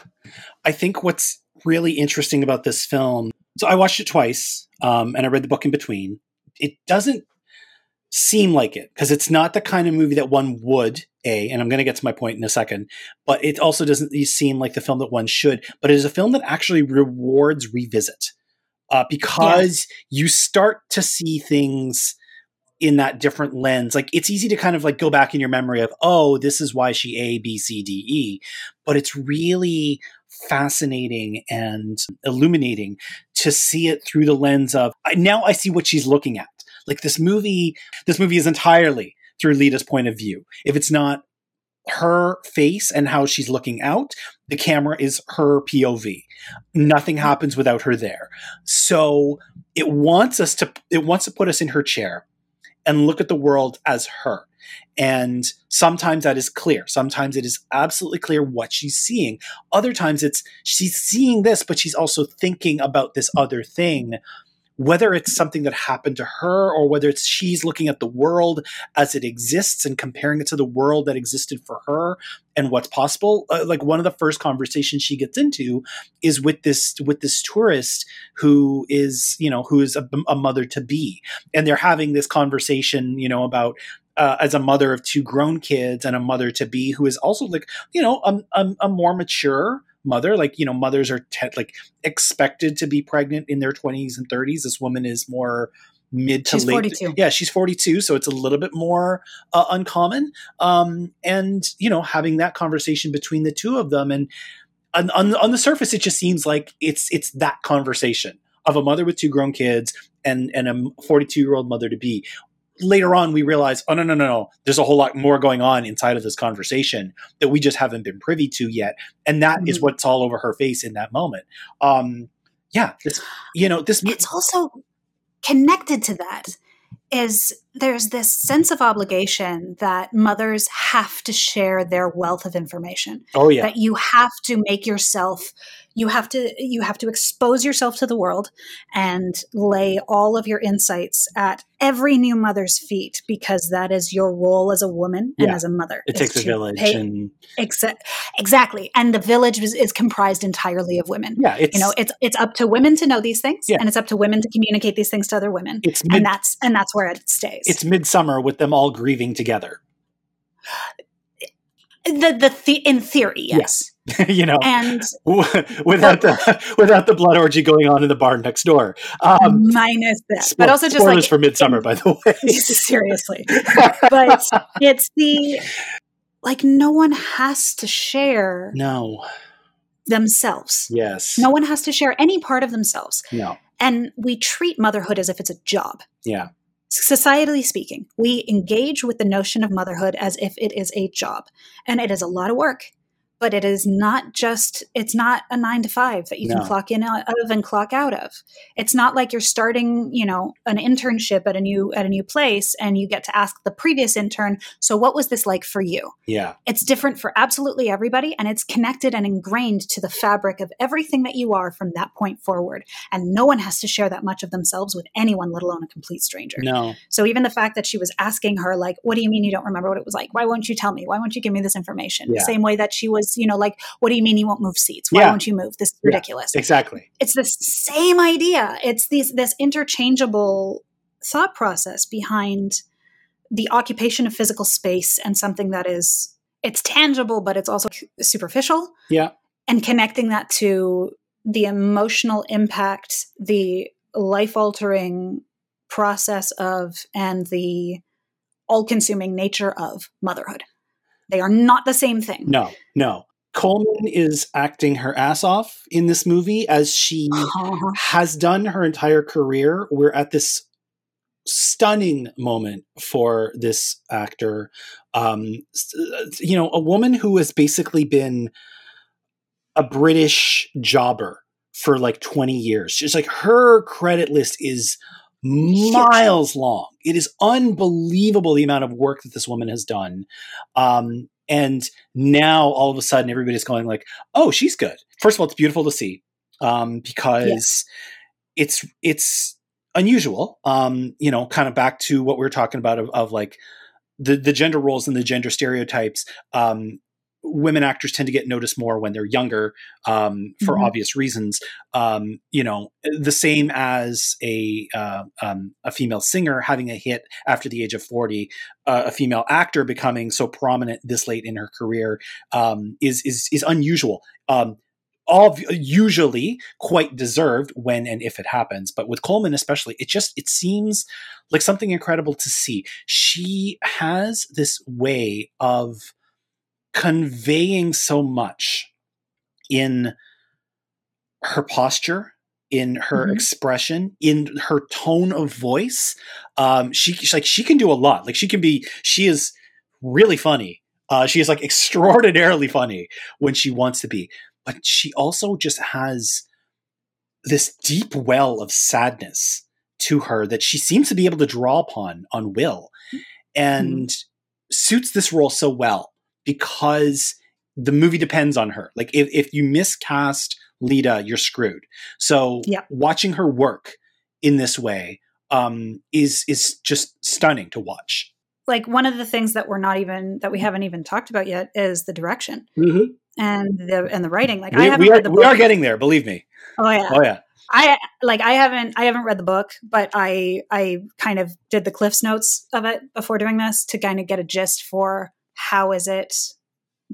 I think what's really interesting about this film, so I watched it twice um, and I read the book in between. It doesn't seem like it because it's not the kind of movie that one would, A, and I'm going to get to my point in a second, but it also doesn't seem like the film that one should, but it is a film that actually rewards revisit uh, because you start to see things in that different lens. Like it's easy to kind of like go back in your memory of, oh, this is why she A, B, C, D, E. But it's really fascinating and illuminating to see it through the lens of now I see what she's looking at. Like this movie, this movie is entirely through Leda's point of view. If it's not her face and how she's looking out, the camera is her POV. Nothing mm-hmm. happens without her there. So it wants us to it wants to put us in her chair and look at the world as her. And sometimes that is clear. Sometimes it is absolutely clear what she's seeing. Other times it's she's seeing this, but she's also thinking about this other thing. Whether it's something that happened to her or whether it's she's looking at the world as it exists and comparing it to the world that existed for her and what's possible. Uh, like one of the first conversations she gets into is with this with this tourist who is you know who is a, a mother to be, and they're having this conversation you know about uh, as a mother of two grown kids and a mother to be who is also like you know a, a, a more mature mother like you know mothers are te- like expected to be pregnant in their 20s and 30s this woman is more mid to She's late 42. yeah she's 42 so it's a little bit more uh, uncommon. Um and you know having that conversation between the two of them and on, on, on the surface it just seems like it's it's that conversation of a mother with two grown kids and and a 42 year old mother to be later on we realize oh no no no no. There's a whole lot more going on inside of this conversation that we just haven't been privy to yet. And that is Mhm. what's all over her face in that moment. Um yeah this you know this It's also connected to that is there's this sense of obligation that mothers have to share their wealth of information. Oh yeah. That you have to make yourself you have to you have to expose yourself to the world and lay all of your insights at every new mother's feet because that is your role as a woman and as a mother it takes a village pay- and exa- exactly. And the village is, is comprised entirely of women. Yeah it's you know it's it's up to women to know these things Yeah. and it's up to women to communicate these things to other women. It's mid, and that's and that's where it stays it's Midsommar with them all grieving together. The the, the in theory yes, you know and without the without the blood orgy going on in the barn next door. Um minus that spo- but also just like for Midsommar by the way. Seriously. But it's the like no one has to share no. themselves. Yes. No one has to share any part of themselves. No. And we treat motherhood as if it's a job. Yeah societally speaking, we engage with the notion of motherhood as if it is a job. And it is a lot of work, but it is not just, it's not a nine to five that you No. can clock in out of and clock out of. It's not like you're starting, you know, an internship at a new, at a new place and you get to ask the previous intern, so what was this like for you? yeah It's different for absolutely everybody, and it's connected and ingrained to the fabric of everything that you are from that point forward. And no one has to share that much of themselves with anyone, let alone a complete stranger. no So even the fact that she was asking her, like, what do you mean you don't remember what it was like? Why won't you tell me? Why won't you give me this information? Yeah. Same way that she was, you know, like, what do you mean you won't move seats? Why Yeah. won't you move? This is Yeah. ridiculous. exactly It's the same idea. It's these this interchangeable thought process behind the occupation of physical space and something that is it's tangible, but it's also superficial yeah and connecting that to the emotional impact, the life altering process of, and the all consuming nature of motherhood. They are not the same thing. no no Colman is acting her ass off in this movie as she Uh-huh. has done her entire career. We're at this stunning moment for this actor. Um, you know, a woman who has basically been a British jobber for like 20 years. Just like her credit list is miles long. It is unbelievable the amount of work that this woman has done. Um, and now all of a sudden everybody's going like, "Oh, she's good." First of all, it's beautiful to see um, because Yes. it's it's unusual. Um, you know, kind of back to what we were talking about of, of like the the gender roles and the gender stereotypes. Um, women actors tend to get noticed more when they're younger um, for Mhm. obvious reasons. Um, you know, the same as a uh, um, a female singer having a hit after the age of forty, uh, a female actor becoming so prominent this late in her career um, is is is unusual. Um, all usually quite deserved when and if it happens but with Colman especially it just it seems like something incredible to see she has this way of conveying so much in her posture in her Mhm. expression in her tone of voice um she she's like she can do a lot. Like she can be she is really funny. Uh she is like extraordinarily funny when she wants to be. But she also just has this deep well of sadness to her that she seems to be able to draw upon on Will and suits this role so well because the movie depends on her. Like if, if you miscast Leda, you're screwed. So Yeah. watching her work in this way um, is is just stunning to watch. Like one of the things that we're not even that we haven't even talked about yet is the direction and the and the writing. Like I haven't we are, read the book. we are getting there, believe me. oh yeah. Oh yeah. I like I haven't I haven't read the book, but I I kind of did the Cliff's notes of it before doing this to kind of get a gist for how is it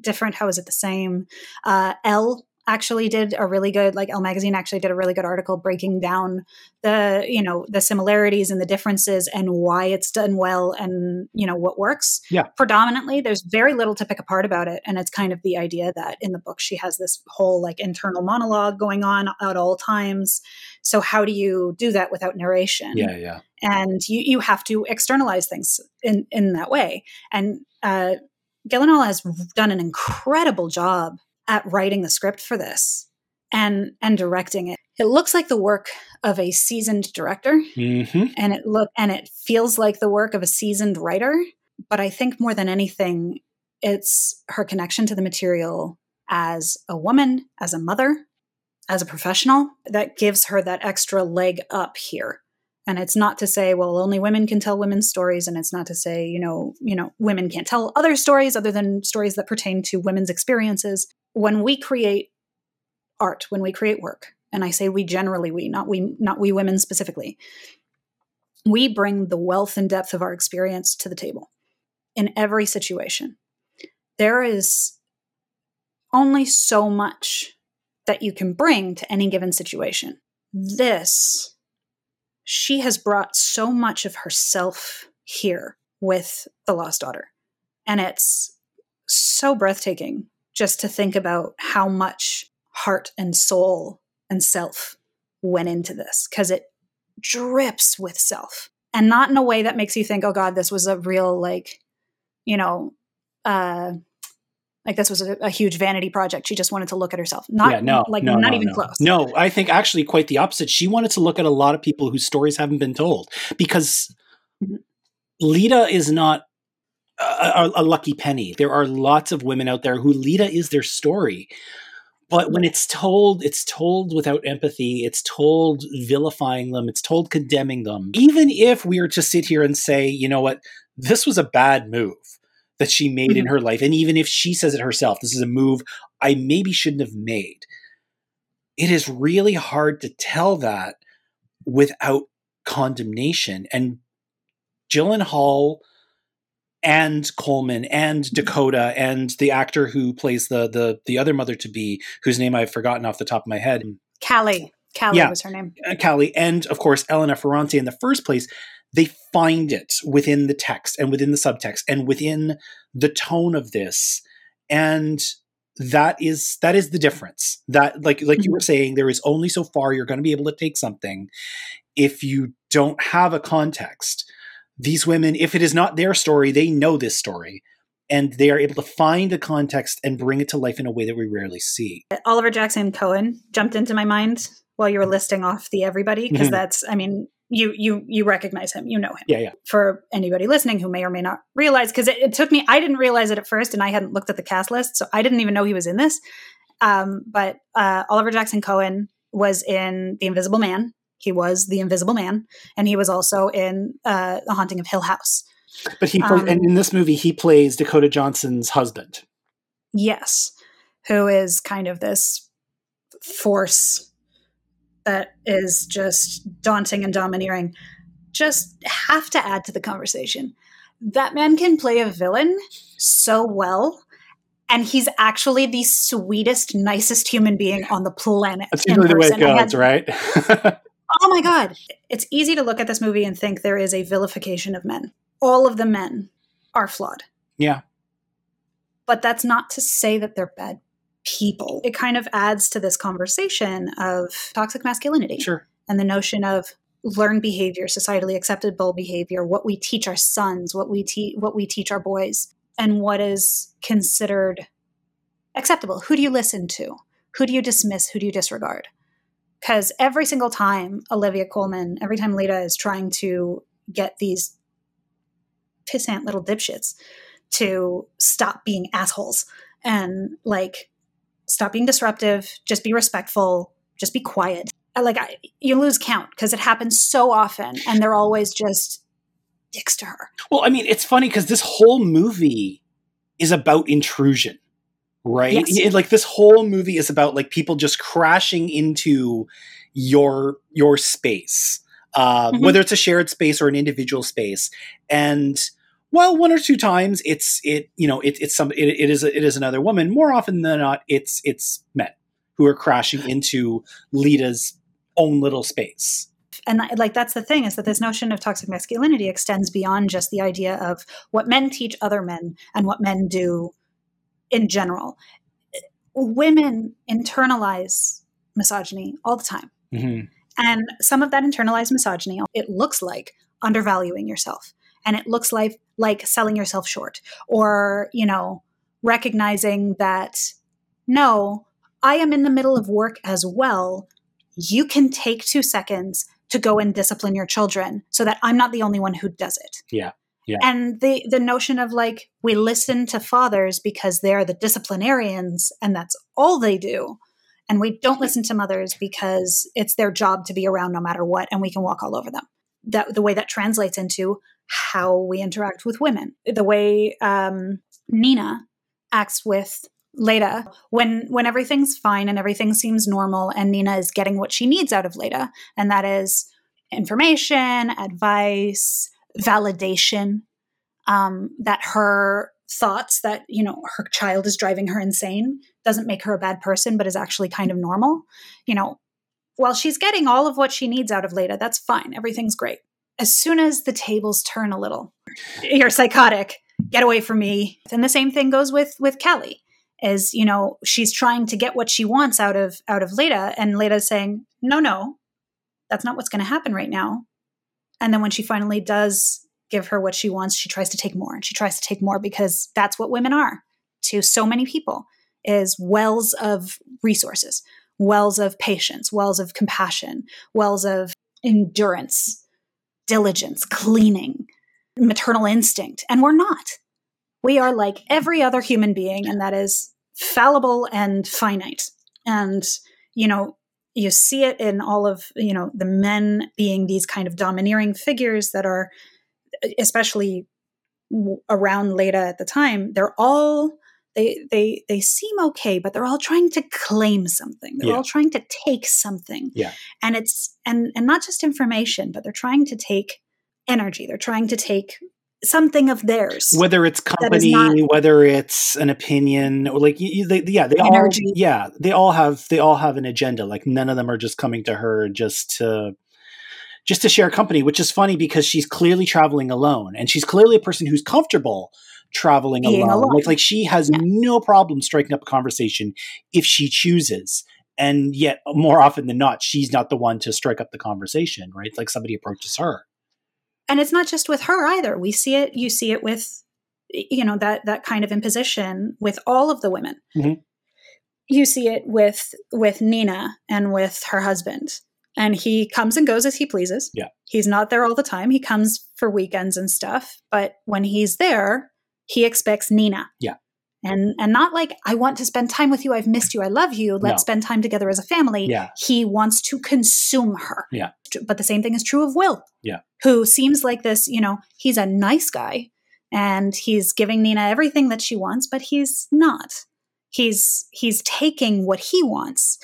different, how is it the same. Uh, Elle actually did a really good like Elle magazine actually did a really good article breaking down the you know the similarities and the differences and why it's done well and you know what works. Yeah. Predominantly, there's very little to pick apart about it, and it's kind of the idea that in the book she has this whole like internal monologue going on at all times. So how do you do that without narration? Yeah, yeah. and you you have to externalize things in in that way. And uh, Gyllenhaal has done an incredible job at writing the script for this and and directing it. It looks like the work of a seasoned director, hmm and it look and it feels like the work of a seasoned writer. But I think more than anything, it's her connection to the material as a woman, as a mother, as a professional that gives her that extra leg up here. And it's not to say, well, only women can tell women's stories, and it's not to say, you know, you know, women can't tell other stories other than stories that pertain to women's experiences. When we create art, when we create work, and I say we generally we, not we, not we women specifically, we bring the wealth and depth of our experience to the table in every situation. There is only so much that you can bring to any given situation. This, she has brought so much of herself here with The Lost Daughter. And it's so breathtaking just to think about how much heart and soul and self went into this because it drips with self and not in a way that makes you think, oh God, this was a real, like, you know, uh, like this was a, a huge vanity project. She just wanted to look at herself. Not yeah, no, like no, not no, even no. close. No, I think actually quite the opposite. She wanted to look at a lot of people whose stories haven't been told because Mhm. Leda is not a, a, a lucky penny. There are lots of women out there who Leda is their story. But when it's told, it's told without empathy. It's told vilifying them. It's told condemning them. Even if we were to sit here and say, you know what, this was a bad move that she made in her life. And even if she says it herself, this is a move I maybe shouldn't have made. It is really hard to tell that without condemnation. And Gyllenhaal and Colman and Dakota and the actor who plays the the the other mother to be, whose name I've forgotten off the top of my head, Callie. Callie Yeah. was her name. uh, Callie, and of course Elena Ferrante in the first place, they find it within the text and within the subtext and within the tone of this, and that is that is the difference. That like like you were saying, there is only so far you're going to be able to take something if you don't have a context. These women, if it is not their story, they know this story. And they are able to find a context and bring it to life in a way that we rarely see. Oliver Jackson Cohen jumped into my mind while you were listing off the everybody because Mhm. that's, I mean, you you you recognize him, you know him. Yeah, yeah. For anybody listening who may or may not realize, because it, it took me, I didn't realize it at first, and I hadn't looked at the cast list, so I didn't even know he was in this. Um, but uh, Oliver Jackson Cohen was in The Invisible Man. He was the Invisible Man, and he was also in uh, The Haunting of Hill House. But he play, Um, and in this movie he plays Dakota Johnson's husband. Yes, who is kind of this force that is just daunting and domineering. Just have to add to the conversation. That man can play a villain so well, and he's actually the sweetest, nicest human being on the planet. That's usually the way it. I had- goes, right? Oh my God. It's easy to look at this movie and think there is a vilification of men. All of the men are flawed. yeah. But that's not to say that they're bad people. It kind of adds to this conversation of toxic masculinity Sure. and the notion of learned behavior, societally acceptable behavior, what we teach our sons, what we teach what we teach our boys, and what is considered acceptable. Who do you listen to? Who do you dismiss? Who do you disregard? Because every single time Olivia Colman, every time Leda is trying to get these pissant little dipshits to stop being assholes and like stop being disruptive, just be respectful, just be quiet. Like I, you lose count because it happens so often, and they're always just dicks to her. Well, I mean, it's funny because this whole movie is about intrusion, right? Yes. It- like this whole movie is about like people just crashing into your your space, uh, Mhm. whether it's a shared space or an individual space, and well, one or two times it's it you know it, it's some it, it is it is another woman. More often than not, it's it's men who are crashing into Leda's own little space. and like that's the thing is that this notion of toxic masculinity extends beyond just the idea of what men teach other men and what men do in general women internalize misogyny all the time Mhm. and some of that internalized misogyny it looks like undervaluing yourself and it looks like like selling yourself short or you know recognizing that no i am in the middle of work as well you can take 2 seconds to go and discipline your children so that i'm not the only one who does it Yeah. Yeah. and the the notion of like we listen to fathers because they're the disciplinarians and that's all they do and we don't listen to mothers because it's their job to be around no matter what and we can walk all over them that the way that translates into how we interact with women. The way um, nina acts with Leda when when everything's fine and everything seems normal and Nina is getting what she needs out of Leda and that is information, advice, validation um, that her thoughts that you know her child is driving her insane doesn't make her a bad person but is actually kind of normal. You know while she's getting all of what she needs out of Leda that's fine. Everything's great. As soon as the tables turn a little you're psychotic. Get away from me. And the same thing goes with with Kelly is you know she's trying to get what she wants out of out of Leda and Leda's saying no no that's not what's going to happen right now. And then when she finally does give her what she wants she tries to take more and she tries to take more because that's what women are to so many people is wells of resources wells of patience wells of compassion wells of endurance diligence cleaning maternal instinct and we're not. We are like every other human being and that is fallible and finite. And you know you see it in all of you know the men being these kind of domineering figures that are especially around Leda at the time they're all they they they seem okay but they're all trying to claim something they're Yeah. all trying to take something Yeah. and it's and and not just information but they're trying to take energy they're trying to take something of theirs whether it's company, whether it's an opinion, or like you, you- they, yeah, they Energy. all, yeah, they all have they all have an agenda. Like none of them are just coming to her just to just to share company, which is funny because she's clearly traveling alone, and she's clearly a person who's comfortable traveling Being alone. alone. Like like she has Yeah. no problem striking up a conversation if she chooses. And yet, more often than not, she's not the one to strike up the conversation, right? Like somebody approaches her. and it's not just with her either we see it you see it with you know that that kind of imposition with all of the women Mhm. you see it with with nina and with her husband and he comes and goes as he pleases. Yeah. He's not there all the time. He comes for weekends and stuff, but when he's there, he expects Nina. Yeah. And and not like I want to spend time with you. I've missed you. I love you. Let's No. spend time together as a family. Yeah. He wants to consume her. Yeah. But the same thing is true of Will. Yeah. Who seems like this, you know, he's a nice guy and he's giving Nina everything that she wants, but he's not. He's he's taking what he wants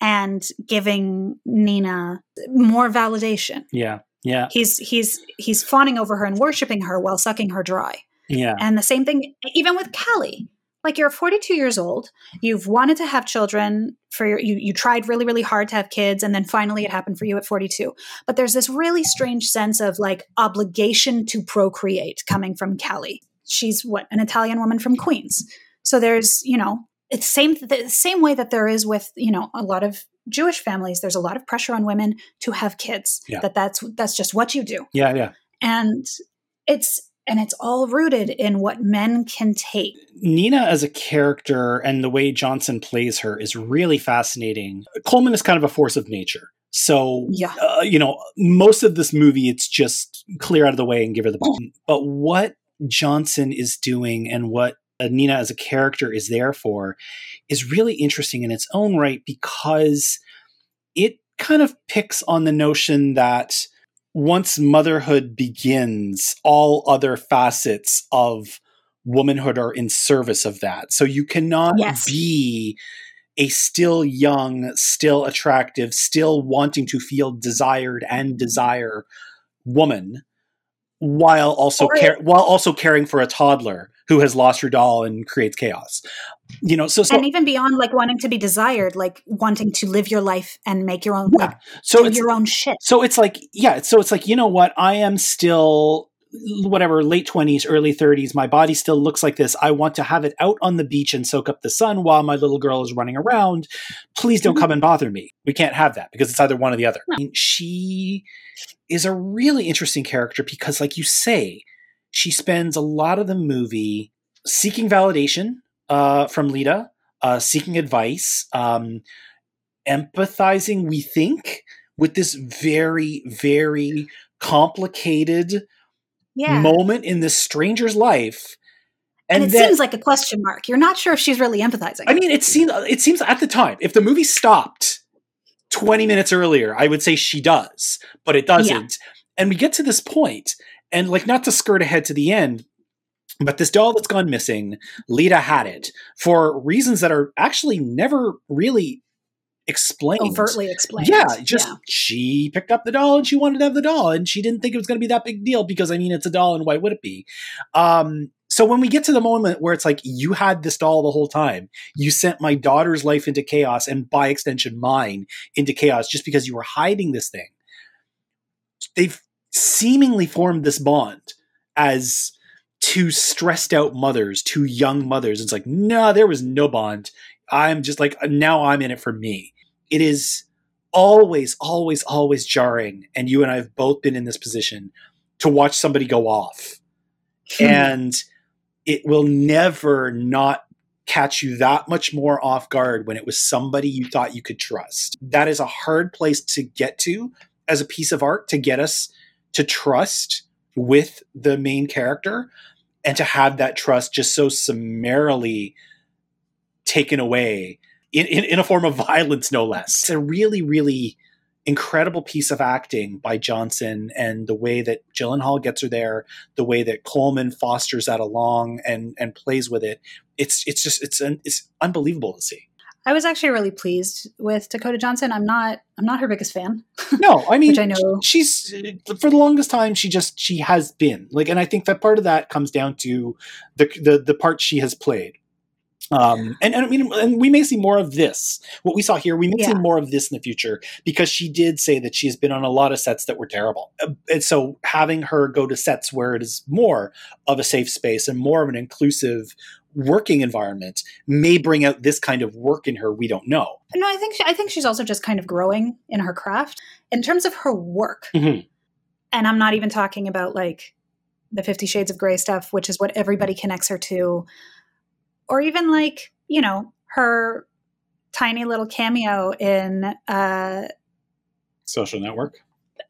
and giving Nina more validation. Yeah. Yeah. He's he's he's fawning over her and worshiping her while sucking her dry. Yeah. And the same thing even with Callie. Like you're 42 years old, you've wanted to have children for your you you tried really really hard to have kids and then finally it happened for you at 42. But there's this really strange sense of like obligation to procreate coming from Callie. She's what an Italian woman from Queens. So there's, you know, it's same the same way that there is with, you know, a lot of Jewish families, there's a lot of pressure on women to have kids. Yeah. That that's that's just what you do Yeah. Yeah. and it's and it's all rooted in what men can take Nina as a character and the way Johnson plays her is really fascinating. Colman is kind of a force of nature. So, yeah uh, you know, most of this movie, it's just clear out of the way and give her the ball. But what Johnson is doing and what Nina as a character is there for is really interesting in its own right because it kind of picks on the notion that once motherhood begins, all other facets of womanhood are in service of that. So you cannot Yes. be a still young, still attractive, still wanting to feel desired and desire woman while also care- while also caring for a toddler who has lost her doll and creates chaos. You know, so so and even beyond like wanting to be desired like wanting to live your life and make your own Yeah. like, so your own shit So it's like, yeah, so it's like, you know what? I am still whatever, late 20s, early 30s. My body still looks like this. I want to have it out on the beach and soak up the sun while my little girl is running around. Please don't Mhm. come and bother me. We can't have that because it's either one or the other. No. I mean, she is a really interesting character because, like you say, she spends a lot of the movie seeking validation uh, from Leda, uh, seeking advice, um, empathizing, we think, with this very, very complicated yeah. moment in this stranger's life. and, And, it seems like a question mark. You're not sure if she's really empathizing. I mean, it seems it seems at the time, if the movie stopped 20 minutes earlier, I would say she does, but it doesn't. And we get to this point, and like not to skirt ahead to the end, but this doll that's gone missing, Leda had it for reasons that are actually never really explained. overtly explained Yeah, just she picked up the doll and she wanted to have the doll and she didn't think it was going to be that big deal because I mean it's a doll and why would it be? Um, so when we get to the moment where it's like you had this doll the whole time, you sent my daughter's life into chaos and by extension mine into chaos just because you were hiding this thing. They've seemingly formed this bond as two stressed out mothers, two young mothers. It's like, no, there was no bond. I'm just like, now I'm in it for me. It is always, always, always jarring. And you and I have both been in this position to watch somebody go off. Hmm. And it will never not catch you that much more off guard when it was somebody you thought you could trust. That is a hard place to get to as a piece of art to get us to trust with the main character and to have that trust just so summarily taken away in, in, in a form of violence, no less. It's a really, really incredible piece of acting by Johnson and the way that Gyllenhaal gets her there, the way that Colman fosters that along and and plays with it. It's it's just it's un, it's unbelievable to see. I was actually really pleased with Dakota Johnson. I'm not I'm not her biggest fan. No, I mean, Which I know- she's for the longest time she just she has been like, and I think that part of that comes down to the the the part she has played. Um, and, and I mean, and we may see more of this. What we saw here, we may see more of this in the future because she did say that she has been on a lot of sets that were terrible. Uh, And so having her go to sets where it is more of a safe space and more of an inclusive working environment may bring out this kind of work in her. We don't know. No, I think she, I think she's also just kind of growing in her craft in terms of her work. Mhm. And I'm not even talking about like the 50 shades of gray stuff, which is what everybody connects her to or even like, you know, her tiny little cameo in uh Social Network.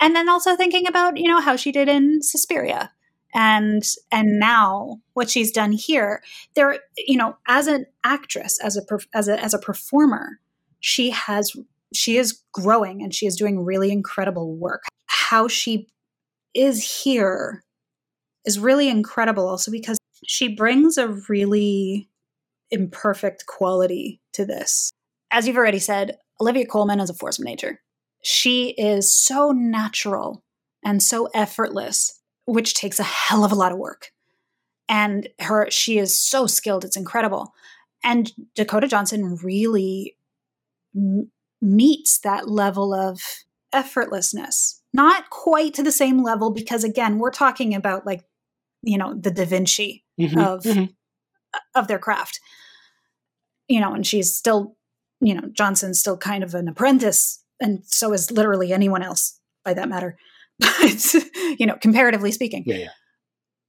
and then also thinking about you know how she did in Suspiria and and now what she's done here there you know as an actress as a as a as a performer she has she is growing and she is doing really incredible work how she is here is really incredible also because she brings a really imperfect quality to this. As you've already said olivia colman is a force of nature she is so natural and so effortless which takes a hell of a lot of work. And her she is so skilled it's incredible. And dakota johnson really m- meets that level of effortlessness. Not quite to the same level because again we're talking about like you know the da vinci Mhm, of mhm. Of their craft you know and she's still you know johnson's still kind of an apprentice and so is literally anyone else by that matter but you know comparatively speaking Yeah, yeah.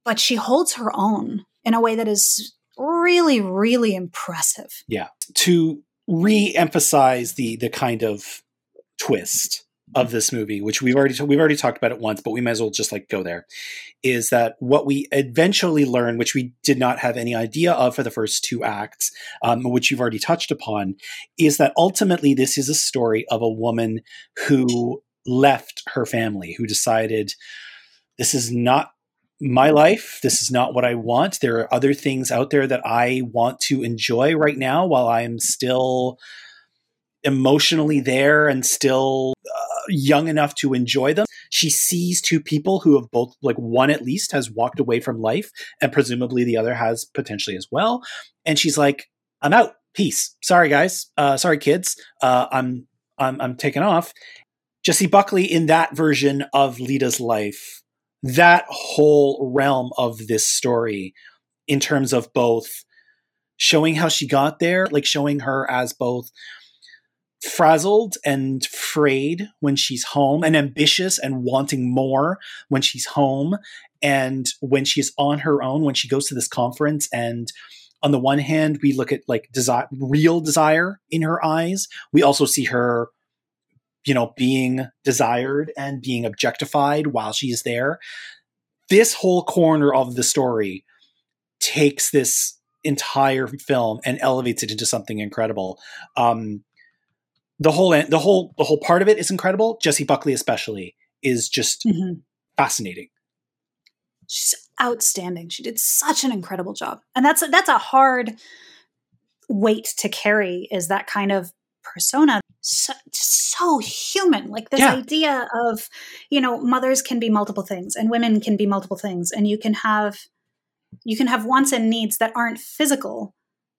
but she holds her own in a way that is really really impressive Yeah. To re-emphasize the the kind of twist of this movie, which we've already we've already talked about it once, but we might as well just like go there, is that what we eventually learn, which we did not have any idea of for the first two acts, um, which you've already touched upon, is that ultimately this is a story of a woman who left her family, who decided this is not my life. This is not what I want. There are other things out there that I want to enjoy right now while I am still emotionally there and still uh, young enough to enjoy them. She sees two people who have both, like one at least, has walked away from life, and presumably the other has potentially as well. And she's like, "I'm out. Peace. Sorry, guys. Uh, sorry, kids. Uh, I'm I'm I'm taking off." Jessie Buckley in that version of Leda's life, that whole realm of this story, in terms of both showing how she got there, like showing her as both frazzled and frayed when she's home and ambitious and wanting more when she's home and when she's on her own when she goes to this conference. And on the one hand we look at like desire real desire in her eyes. We also see her you know being desired and being objectified while she's there. This whole corner of the story takes this entire film and elevates it into something incredible. Um the whole the whole the whole part of it is incredible. Jessie buckley especially is just mm-hmm. fascinating. She's outstanding. She did such an incredible job. And that's that's a hard weight to carry is that kind of persona. So, so human. Like this Yeah. idea of you know mothers can be multiple things and women can be multiple things. And you can have you can have wants and needs that aren't physical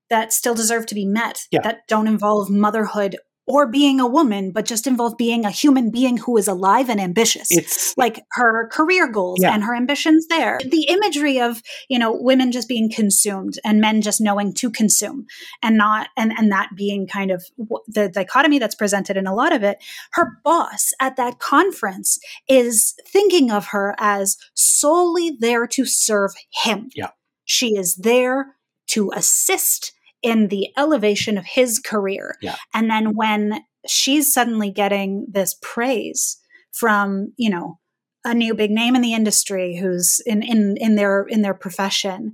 that still deserve to be met Yeah. that don't involve motherhood or being a woman but just involve being a human being who is alive and ambitious it's like her career goals Yeah. and her ambitions there. The imagery of, you know, women just being consumed and men just knowing to consume and not, and, and that being kind of the dichotomy that's presented in a lot of it. Her boss at that conference is thinking of her as solely there to serve him. Yeah. She is there to assist in the elevation of his career. Yeah. And then when she's suddenly getting this praise from, you know, a new big name in the industry who's in in in their in their profession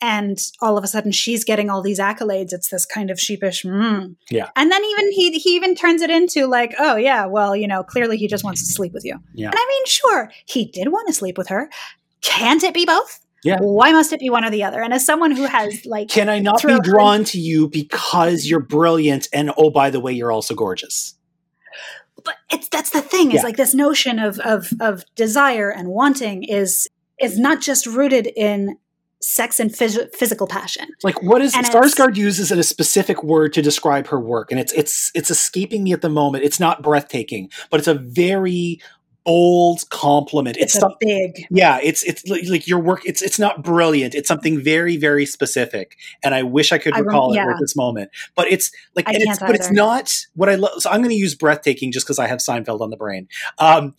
and all of a sudden she's getting all these accolades it's this kind of sheepish mm. Yeah. and then even he he even turns it into like oh yeah well you know clearly he just wants to sleep with you Yeah. and i mean sure he did want to sleep with her can't it be both Yeah. why must it be one or the other and as someone who has like can i not be drawn to you because you're brilliant and oh by the way you're also gorgeous but it's that's the thing is Yeah. like this notion of of of desire and wanting is is not just rooted in sex and phys- physical passion like what is And Sarsgaard uses a specific word to describe her work and it's it's it's escaping me at the moment it's not breathtaking but it's a very bold compliment. It's, it's, some- big. Yeah it's it's like your work it's it's not brilliant. It's something very very specific and i wish i could I rem- recall it yeah. at this moment. But it's like I and it's but it's not what i love so i'm going to use breathtaking just because i have seinfeld on the brain. Um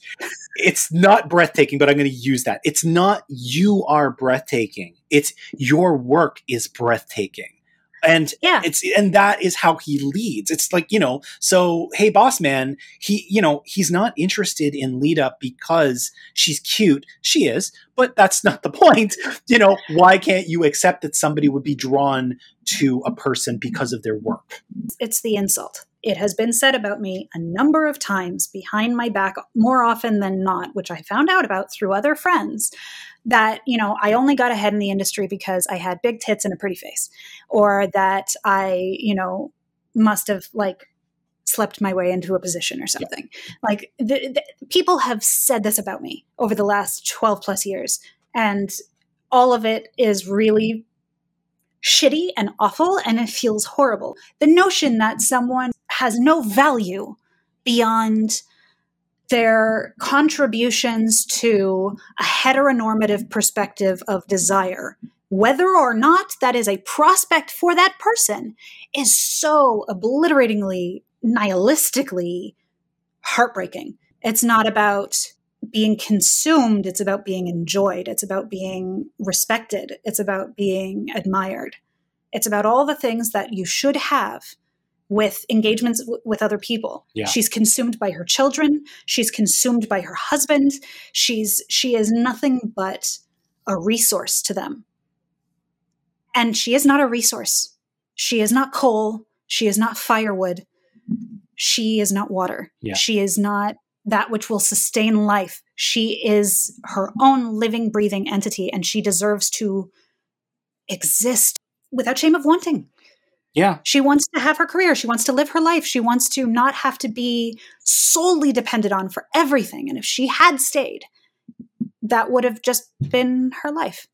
it's not breathtaking but i'm going to use that. It's not you are breathtaking. It's your work is breathtaking and Yeah. it's and that is how he leads it's like you know so hey boss man he you know he's not interested in lead up because she's cute she is but that's not the point you know why can't you accept that somebody would be drawn to a person because of their work it's the insult. It has been said about me a number of times behind my back, more often than not, which I found out about through other friends, that, you know, I only got ahead in the industry because I had big tits and a pretty face, or that I, you know, must have like slept my way into a position or something. Like the, the, people have said this about me over the last 12 plus years. And all of it is really shitty and awful and it feels horrible. The notion that someone has no value beyond their contributions to a heteronormative perspective of desire, whether or not that is a prospect for that person, is so obliteratingly, nihilistically heartbreaking. It's not about being consumed, it's about being enjoyed, it's about being respected, it's about being admired. It's about all the things that you should have with engagements w- with other people. Yeah. She's consumed by her children, she's consumed by her husband. She's she is nothing but a resource to them. And she is not a resource. She is not coal, she is not firewood. She is not water. Yeah. She is not that which will sustain life. She is her own living, breathing entity, and she deserves to exist without shame of wanting. Yeah She wants to have her career. She wants to live her life. She wants to not have to be solely dependent on for everything. And if she had stayed, that would have just been her life.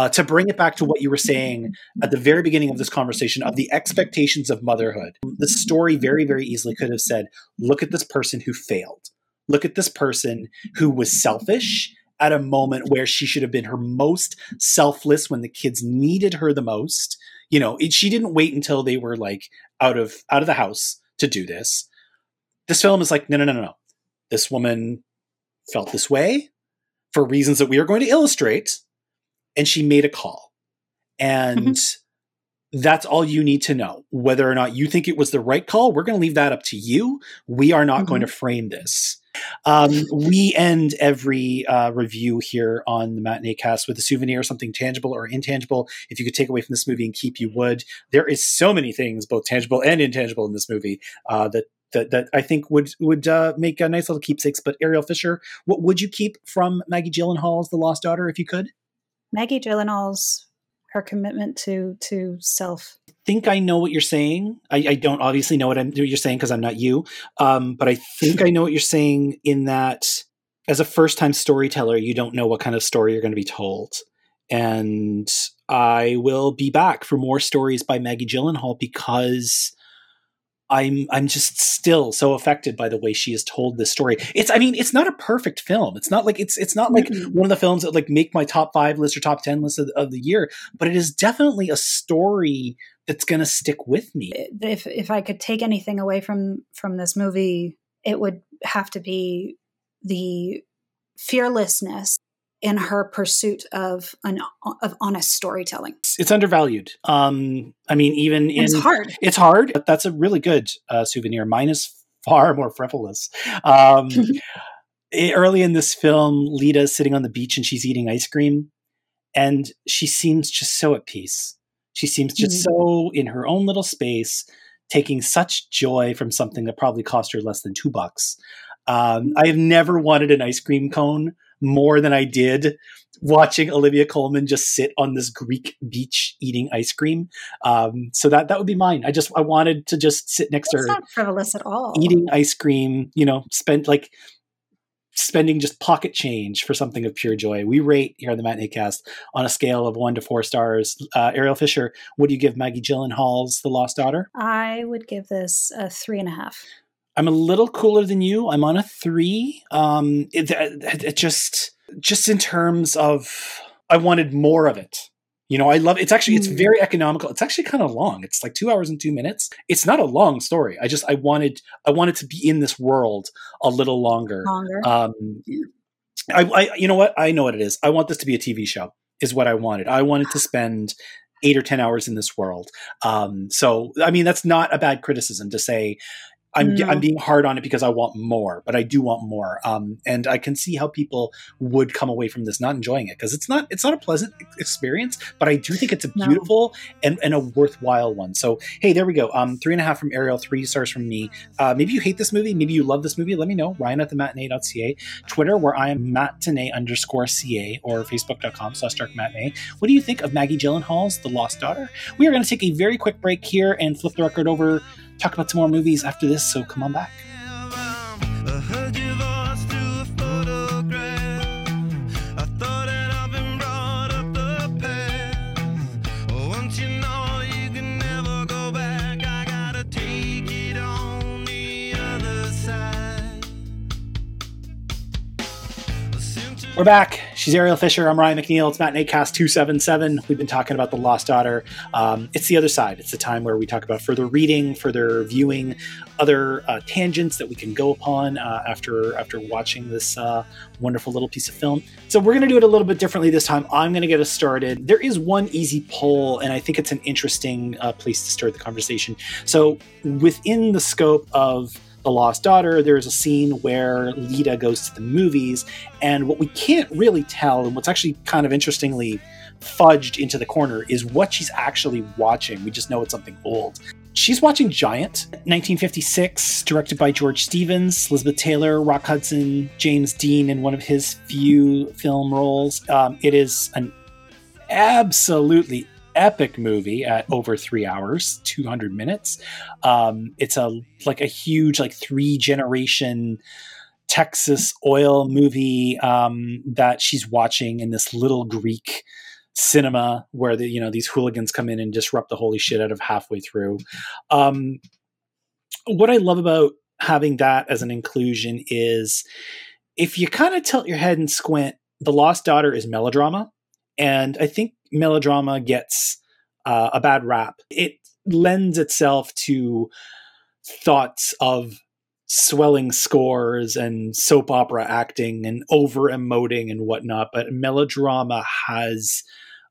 uh, to bring it back to what you were saying at the very beginning of this conversation of the expectations of motherhood, the story very, very easily could have said, look at this person who failed. Look at this person who was selfish at a moment where she should have been her most selfless when the kids needed her the most. You know, it, she didn't wait until they were like out of out of the house to do this. This film is like, no, no, no, no, no. This woman felt this way for reasons that we are going to illustrate and she made a call. And mm-hmm. that's all you need to know. Whether or not you think it was the right call, we're going to leave that up to you. We are not going mm-hmm. to frame this. Um, we end every uh, review here on the Matinee Cast with a souvenir, something tangible or intangible. If you could take away from this movie and keep, you would. There is so many things, both tangible and intangible, in this movie uh, that that that I think would would uh, make a nice little keepsakes. But Ariel Fisher, what would you keep from Maggie Gyllenhaal's The Lost Daughter if you could? Maggie Gyllenhaal's her commitment to to self. Think I know what you're saying. I, I don't obviously know what, I'm, what you're saying because I'm not you, um, but I think I know what you're saying in that as a first time storyteller, you don't know what kind of story you're going to be told. And I will be back for more stories by Maggie Gyllenhaal because I'm I'm just still so affected by the way she has told this story. It's I mean it's not a perfect film. It's not like it's it's not like Mhm. one of the films that like make my top five list or top ten list of, of the year, but it is definitely a story that's going to stick with me. If if I could take anything away from from this movie, it would have to be the fearlessness in her pursuit of an of honest storytelling. It's, undervalued. Um, I mean, even in it's hard. it's hard. But that's a really good uh, souvenir. Mine is far more frivolous. Um, early in this film, Leda's sitting on the beach and she's eating ice cream, and she seems just so at peace. She seems just Mhm. so in her own little space, taking such joy from something that probably cost her less than two bucks. Um, I have never wanted an ice cream cone more than I did watching Olivia Colman just sit on this Greek beach eating ice cream. Um, so that that would be mine. I just I wanted to just sit next to her not frivolous at all. eating ice cream, you know, spent like spending just pocket change for something of pure joy. We rate here on the Matinee Cast on a scale of one to four stars. Uh, Ariel Fisher, what do you give Maggie Gyllenhaal's The Lost Daughter? I would give this a three and a half. I'm a little cooler than you. I'm on a three. Um, it, it, it just just in terms of I wanted more of it. You know, I love it's actually it's Mm. very economical. It's actually kind of long. It's like two hours and two minutes. It's not a long story. I just I wanted I wanted to be in this world a little longer. Longer. Um, I, I you know what I know what it is. I want this to be a TV show. Is what I wanted. I wanted to spend eight or 10 hours in this world. Um, so, I mean, that's not a bad criticism to say, I'm, No. I'm being hard on it because I want more, but I do want more. Um, and I can see how people would come away from this not enjoying it because it's not it's not a pleasant experience, but I do think it's a No. beautiful and, and a worthwhile one. So hey, there we go. Um, three and a half from Ariel, three stars from me. Uh, maybe you hate this movie, maybe you love this movie. Let me know. Ryan at the matinee.ca, Twitter where I am matinee underscore ca or facebook.com slash dark matinee. What do you think of Maggie Gyllenhaal's The Lost Daughter? We are going to take a very quick break here and flip the record over, talk about some more movies after this. So come on back. Uh-huh. We're back. She's Ariel Fisher. I'm Ryan McNeil. It's Matinee Cast 277. We've been talking about The Lost Daughter. Um, it's the other side. It's the time where we talk about further reading, further viewing, other uh, tangents that we can go upon uh, after after watching this uh, wonderful little piece of film. So we're going to do it a little bit differently this time. I'm going to get us started. There is one easy poll, and I think it's an interesting uh, place to start the conversation. So within the scope of the Lost Daughter, there is a scene where Leda goes to the movies, and what we can't really tell, and what's actually kind of interestingly fudged into the corner, is what she's actually watching. We just know it's something old. She's watching Giant, 1956, directed by George Stevens, Elizabeth Taylor, Rock Hudson, James Dean in one of his few film roles. Um, it is an absolutely epic movie at over three hours, 200 minutes. Um, it's a like a huge, like three generation Texas oil movie um, that she's watching in this little Greek cinema where the you know these hooligans come in and disrupt the holy shit out of halfway through. Um, what I love about having that as an inclusion is if you kind of tilt your head and squint, The Lost Daughter is melodrama, and I think melodrama gets uh, a bad rap. It lends itself to thoughts of swelling scores and soap opera acting and over emoting and whatnot, but melodrama has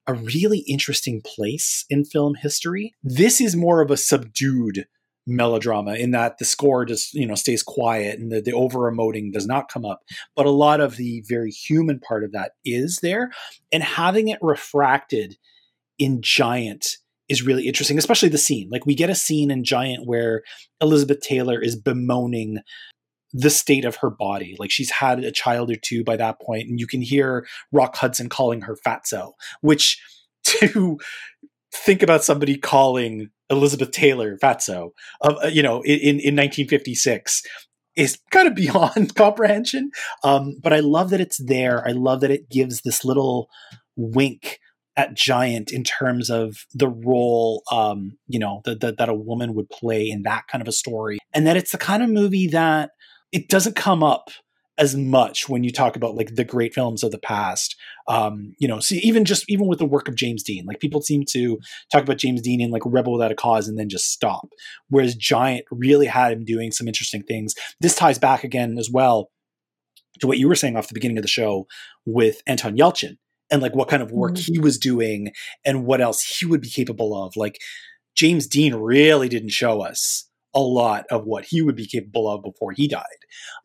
a really interesting place in film history. This is more of a subdued melodrama in that the score just you know stays quiet and the, the over emoting does not come up. But a lot of the very human part of that is there and having it refracted in giant is really interesting especially the scene. Like we get a scene in giant where elizabeth taylor is bemoaning the state of her body. Like she's had a child or two by that point and you can hear rock hudson calling her fatso which to think about somebody calling elizabeth taylor fatso of uh, you know in, in 1956 is kind of beyond comprehension um, but i love that it's there. I love that it gives this little wink at giant in terms of the role um, you know that, that that a woman would play in that kind of a story and that it's the kind of movie that it doesn't come up as much when you talk about like the great films of the past. Um you know see even just even with the work of james dean like people seem to talk about james dean in like rebel without a cause and then just stop whereas giant really had him doing some interesting things. This ties back again as well to what you were saying off the beginning of the show with anton yelchin and like what kind of work Mhm. he was doing and what else he would be capable of. Like james dean really didn't show us a lot of what he would be capable of before he died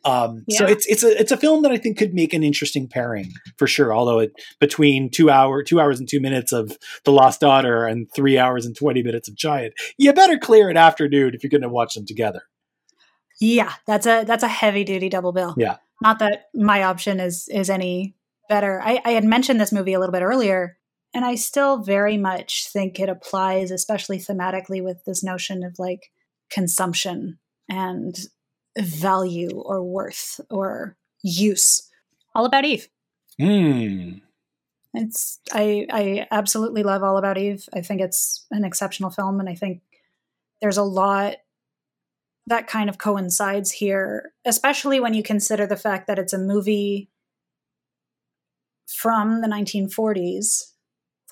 um, so it's it's a it's a film that I think could make an interesting pairing for sure. Although it between two hour two hours and two minutes of The Lost Daughter and three hours and twenty minutes of Giant, you better clear an afternoon if you're going to watch them together. Yeah, that's a that's a heavy duty double bill. Yeah. Not that my option is is any better. I, I had mentioned this movie a little bit earlier, and I still very much think it applies, especially thematically, with this notion of like consumption and value or worth or use. All about Eve. Hmm. It's I I absolutely love All About Eve. I think it's an exceptional film, and I think there's a lot that kind of coincides here, especially when you consider the fact that it's a movie from the 1940s,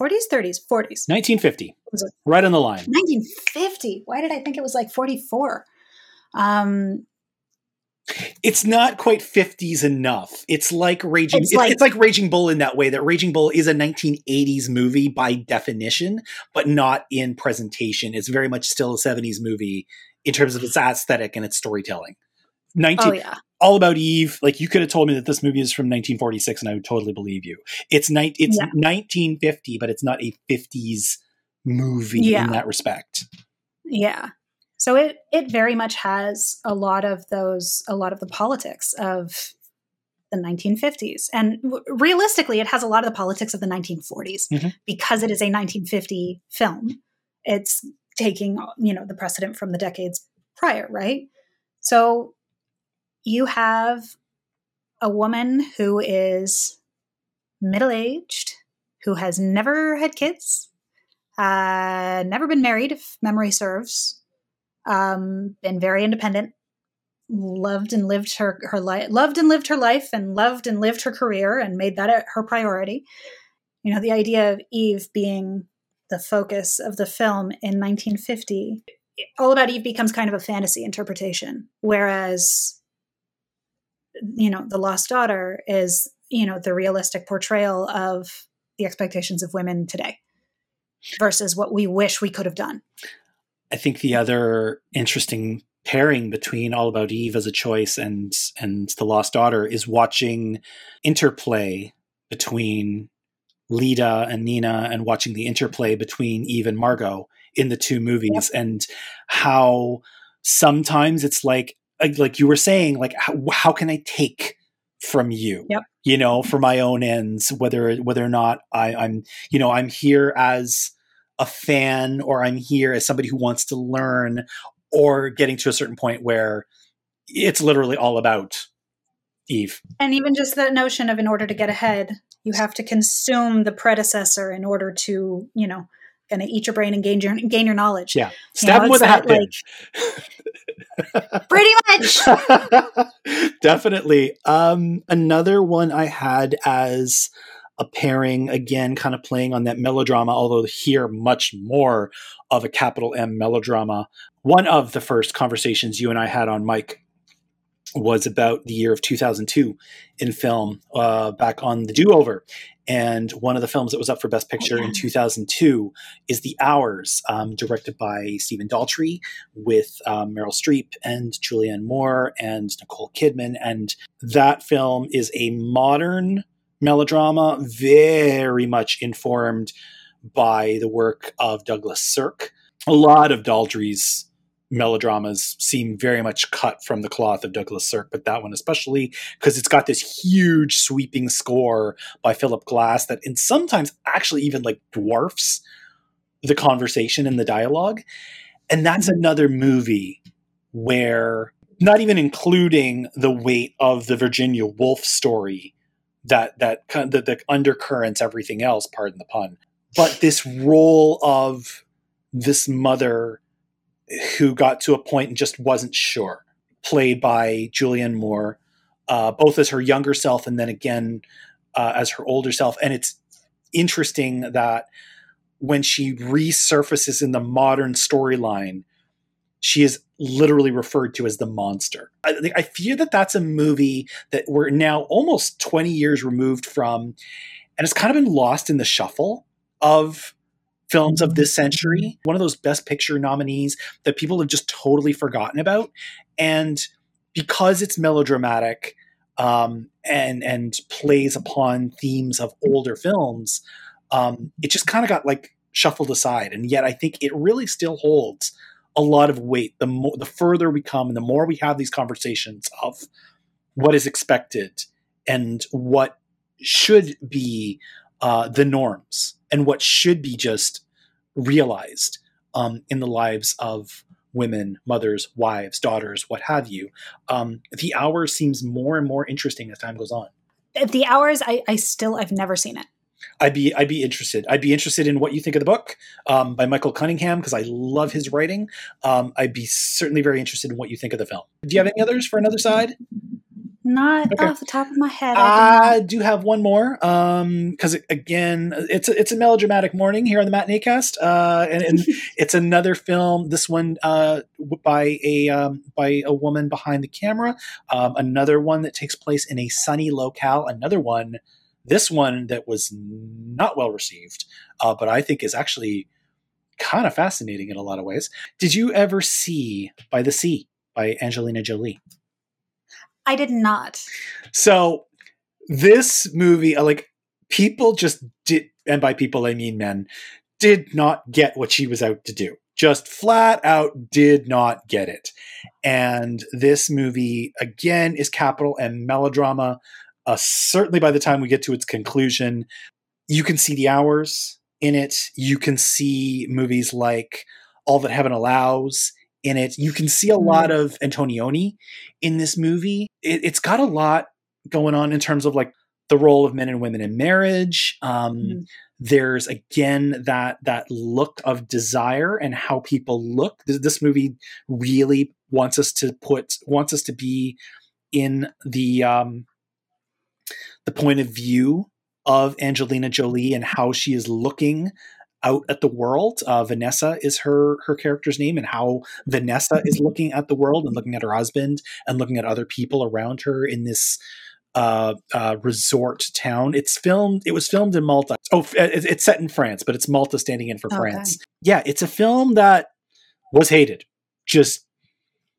40s, 30s, 40s, 1950, Was it- right on the line. 1950. Why did I think it was like 44? Um, it's not quite 50s enough. It's like Raging It's it's, like- it's like Raging Bull in that way that Raging Bull is a 1980s movie by definition, but not in presentation. It's very much still a 70s movie in terms of its aesthetic and its storytelling. 19 Oh yeah. All About Eve, like you could have told me that this movie is from 1946 and I would totally believe you. It's ni- it's Yeah. 1950, but it's not a 50s movie Yeah. in that respect. Yeah. So it it very much has a lot of those a lot of the politics of the 1950s. And w- realistically it has a lot of the politics of the 1940s Mhm. because it is a 1950 film. It's taking, you know, the precedent from the decades prior, right? So you have a woman who is middle-aged, who has never had kids, uh, never been married, if memory serves. Um, been very independent. Loved and lived her her life. Loved and lived her life, and loved and lived her career, and made that her priority. You know, the idea of Eve being the focus of the film in 1950, all about Eve becomes kind of a fantasy interpretation, whereas you know, the Lost Daughter is you know the realistic portrayal of the expectations of women today versus what we wish we could have done. I think the other interesting pairing between All About Eve as a choice and and The Lost Daughter is watching interplay between Leda and Nina and watching the interplay between Eve and Margot in the two movies and how sometimes it's like like, like you were saying like how, how can I take from you Yep. you know for my own ends whether whether or not I, I'm you know I'm here as a fan or I'm here as somebody who wants to learn or getting to a certain point where it's literally all about Eve. And even just that notion of in order to get ahead, you have to consume the predecessor in order to, you know, kind of eat your brain and gain your gain your knowledge. Yeah. You know, Stab with a hat pin. Pretty much. Definitely. Um, another one I had as a pairing, again, kind of playing on that melodrama, although here much more of a capital M melodrama. One of the first conversations you and I had on mic was about the year of 2002 in film, uh, back on the do over. And one of the films that was up for Best Picture yeah. in 2002 is The Hours, um, directed by Stephen Daldry with um, Meryl Streep and Julianne Moore and Nicole Kidman. And that film is a modern melodrama, very much informed by the work of Douglas Sirk. A lot of Daldry's melodramas seem very much cut from the cloth of Douglas Sirk, but that one especially because it's got this huge sweeping score by Philip Glass that and sometimes actually even like dwarfs the conversation and the dialogue. And that's another movie where not even including the weight of the Virginia Woolf story that that the, the undercurrents everything else, pardon the pun. But this role of this mother who got to a point and just wasn't sure, played by Julianne Moore, uh, both as her younger self and then again uh, as her older self. And it's interesting that when she resurfaces in the modern storyline, she is literally referred to as the monster. I, I fear that that's a movie that we're now almost 20 years removed from, and it's kind of been lost in the shuffle of films of this century. One of those best picture nominees that people have just totally forgotten about. And because it's melodramatic um, and and plays upon themes of older films, um, it just kind of got like shuffled aside. And yet I think it really still holds a lot of weight. The more the further we come and the more we have these conversations of what is expected and what should be uh, the norms and what should be just realized um, in the lives of women, mothers, wives, daughters, what have you. Um, the hour seems more and more interesting as time goes on. The hours, I, I still, I've never seen it. I'd be I'd be interested. I'd be interested in what you think of the book um, by Michael Cunningham because I love his writing. Um, I'd be certainly very interested in what you think of the film. Do you have any others for another side? Not Okay. off the top of my head. I I do have one more Um, because again, it's a, it's a melodramatic morning here on the matinee cast, uh, and, and it's another film. This one uh, by a um, by a woman behind the camera. Um, another one that takes place in a sunny locale. Another one, this one that was not well received, uh, but I think is actually kind of fascinating in a lot of ways. Did you ever see By the Sea by Angelina Jolie? I did not. So this movie, uh, like people just did, and by people I mean men, did not get what she was out to do. Just flat out did not get it. And this movie again is capital and melodrama. Uh, certainly, by the time we get to its conclusion, you can see the hours in it. You can see movies like All That Heaven Allows in it. You can see a lot of Antonioni in this movie. It, it's got a lot going on in terms of like the role of men and women in marriage. Um, Mhm. There's again that that look of desire and how people look. This, this movie really wants us to put wants us to be in the um, the point of view of Angelina Jolie and how she is looking out at the world. Uh, Vanessa is her her character's name, and how Vanessa is looking at the world and looking at her husband and looking at other people around her in this uh, uh, resort town. It's filmed. It was filmed in Malta. Oh, it- it's set in France, but it's Malta standing in for Okay. France. Yeah, it's a film that was hated. Just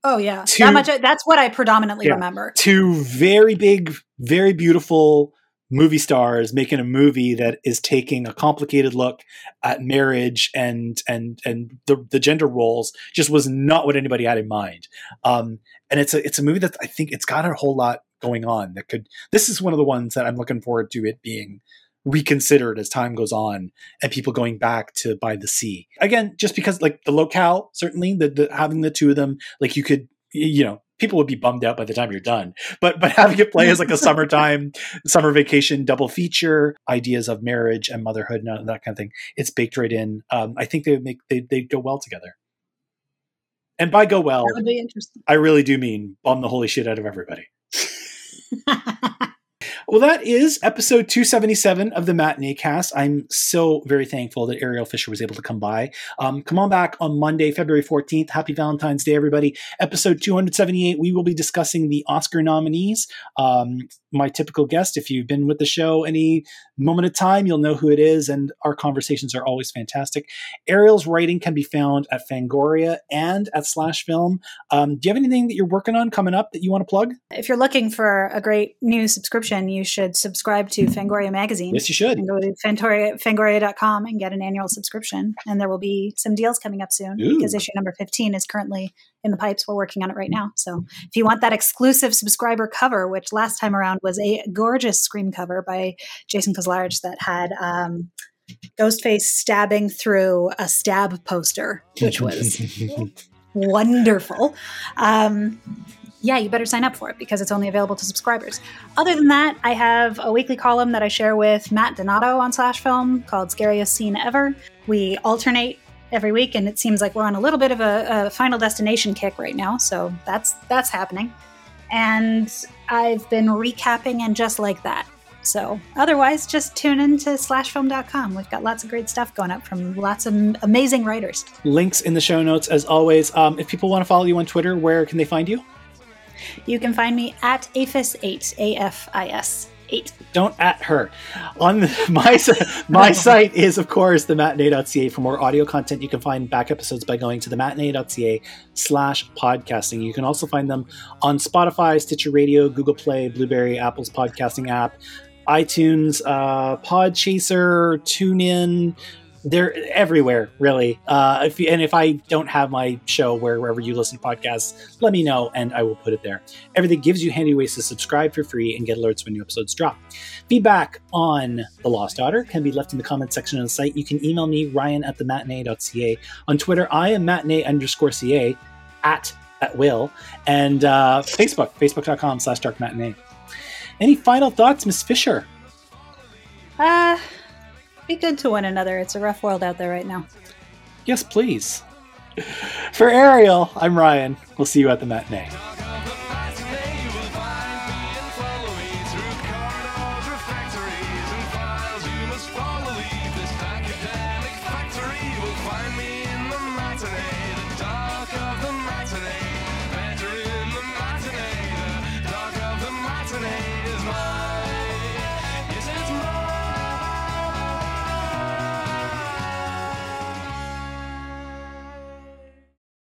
Oh yeah, Two- that much. That's what I predominantly Yeah. remember. two very big, very beautiful movie stars making a movie that is taking a complicated look at marriage and and and the, the gender roles just was not what anybody had in mind. Um, and it's a it's a movie that I think it's got a whole lot going on that could. This is one of the ones that I'm looking forward to it being reconsidered as time goes on and people going back to by the sea again just because like the locale certainly the, the having the two of them like you could you know people would be bummed out by the time you're done. But but having it play as like a summertime summer vacation double feature ideas of marriage and motherhood and that kind of thing it's baked right in. Um i think they would make they they go well together. And by go well That would be interesting. i really do mean bomb the holy shit out of everybody Well, that is episode 277 of the Matinee Cast. I'm so very thankful that Ariel Fisher was able to come by. Um, come on back on Monday, February 14th. Happy Valentine's Day, everybody. Episode 278, we will be discussing the Oscar nominees. Um, my typical guest, if you've been with the show any moment of time, you'll know who it is, and our conversations are always fantastic. Ariel's writing can be found at Fangoria and at Slash Film. Um, do you have anything that you're working on coming up that you want to plug? if you're looking for a great new subscription, you should subscribe to Fangoria magazine. Yes, you should. and go to Fangoria, fangoria.com and get an annual subscription. And there will be some deals coming up soon Ooh. because issue number 15 is currently in the pipes. We're working on it right now. So if you want that exclusive subscriber cover, which last time around was a gorgeous scream cover by Jason Kozlarich that had um, Ghostface stabbing through a stab poster, which was wonderful. Um, yeah, you better sign up for it because it's only available to subscribers. Other than that, I have a weekly column that I share with Matt Donato on Slash Film called Scariest Scene Ever. We alternate every week, and it seems like we're on a little bit of a, a Final Destination kick right now, so that's that's happening. And I've been recapping and just like that. So otherwise, just tune in to slashfilm.com. We've got lots of great stuff going up from lots of amazing writers. links in the show notes as always. Um, if people want to follow you on Twitter, where can they find you? You can find me at AFIS8, A F I S 8. Don't at her. On the, my my site is of course the matinee.ca. For more audio content, you can find back episodes by going to the matinee.ca slash podcasting. You can also find them on Spotify, Stitcher Radio, Google Play, Blubrry, Apple's podcasting app, iTunes, uh, Podchaser, TuneIn. They're everywhere, really. Uh, if you, and if I don't have my show where, wherever you listen to podcasts, let me know and I will put it there. Everything gives you handy ways to subscribe for free and get alerts when new episodes drop. Feedback on The Lost Daughter can be left in the comment section of the site. You can email me, ryan at thematinee.ca. On Twitter, I am matinee underscore ca at at will. And uh, Facebook, facebook.com slash dark matinee. Any final thoughts, Miss Fisher? Uh, be good to one another. It's a rough world out there right now. Yes, please. For Ariel, I'm Ryan. We'll see you at the matinee.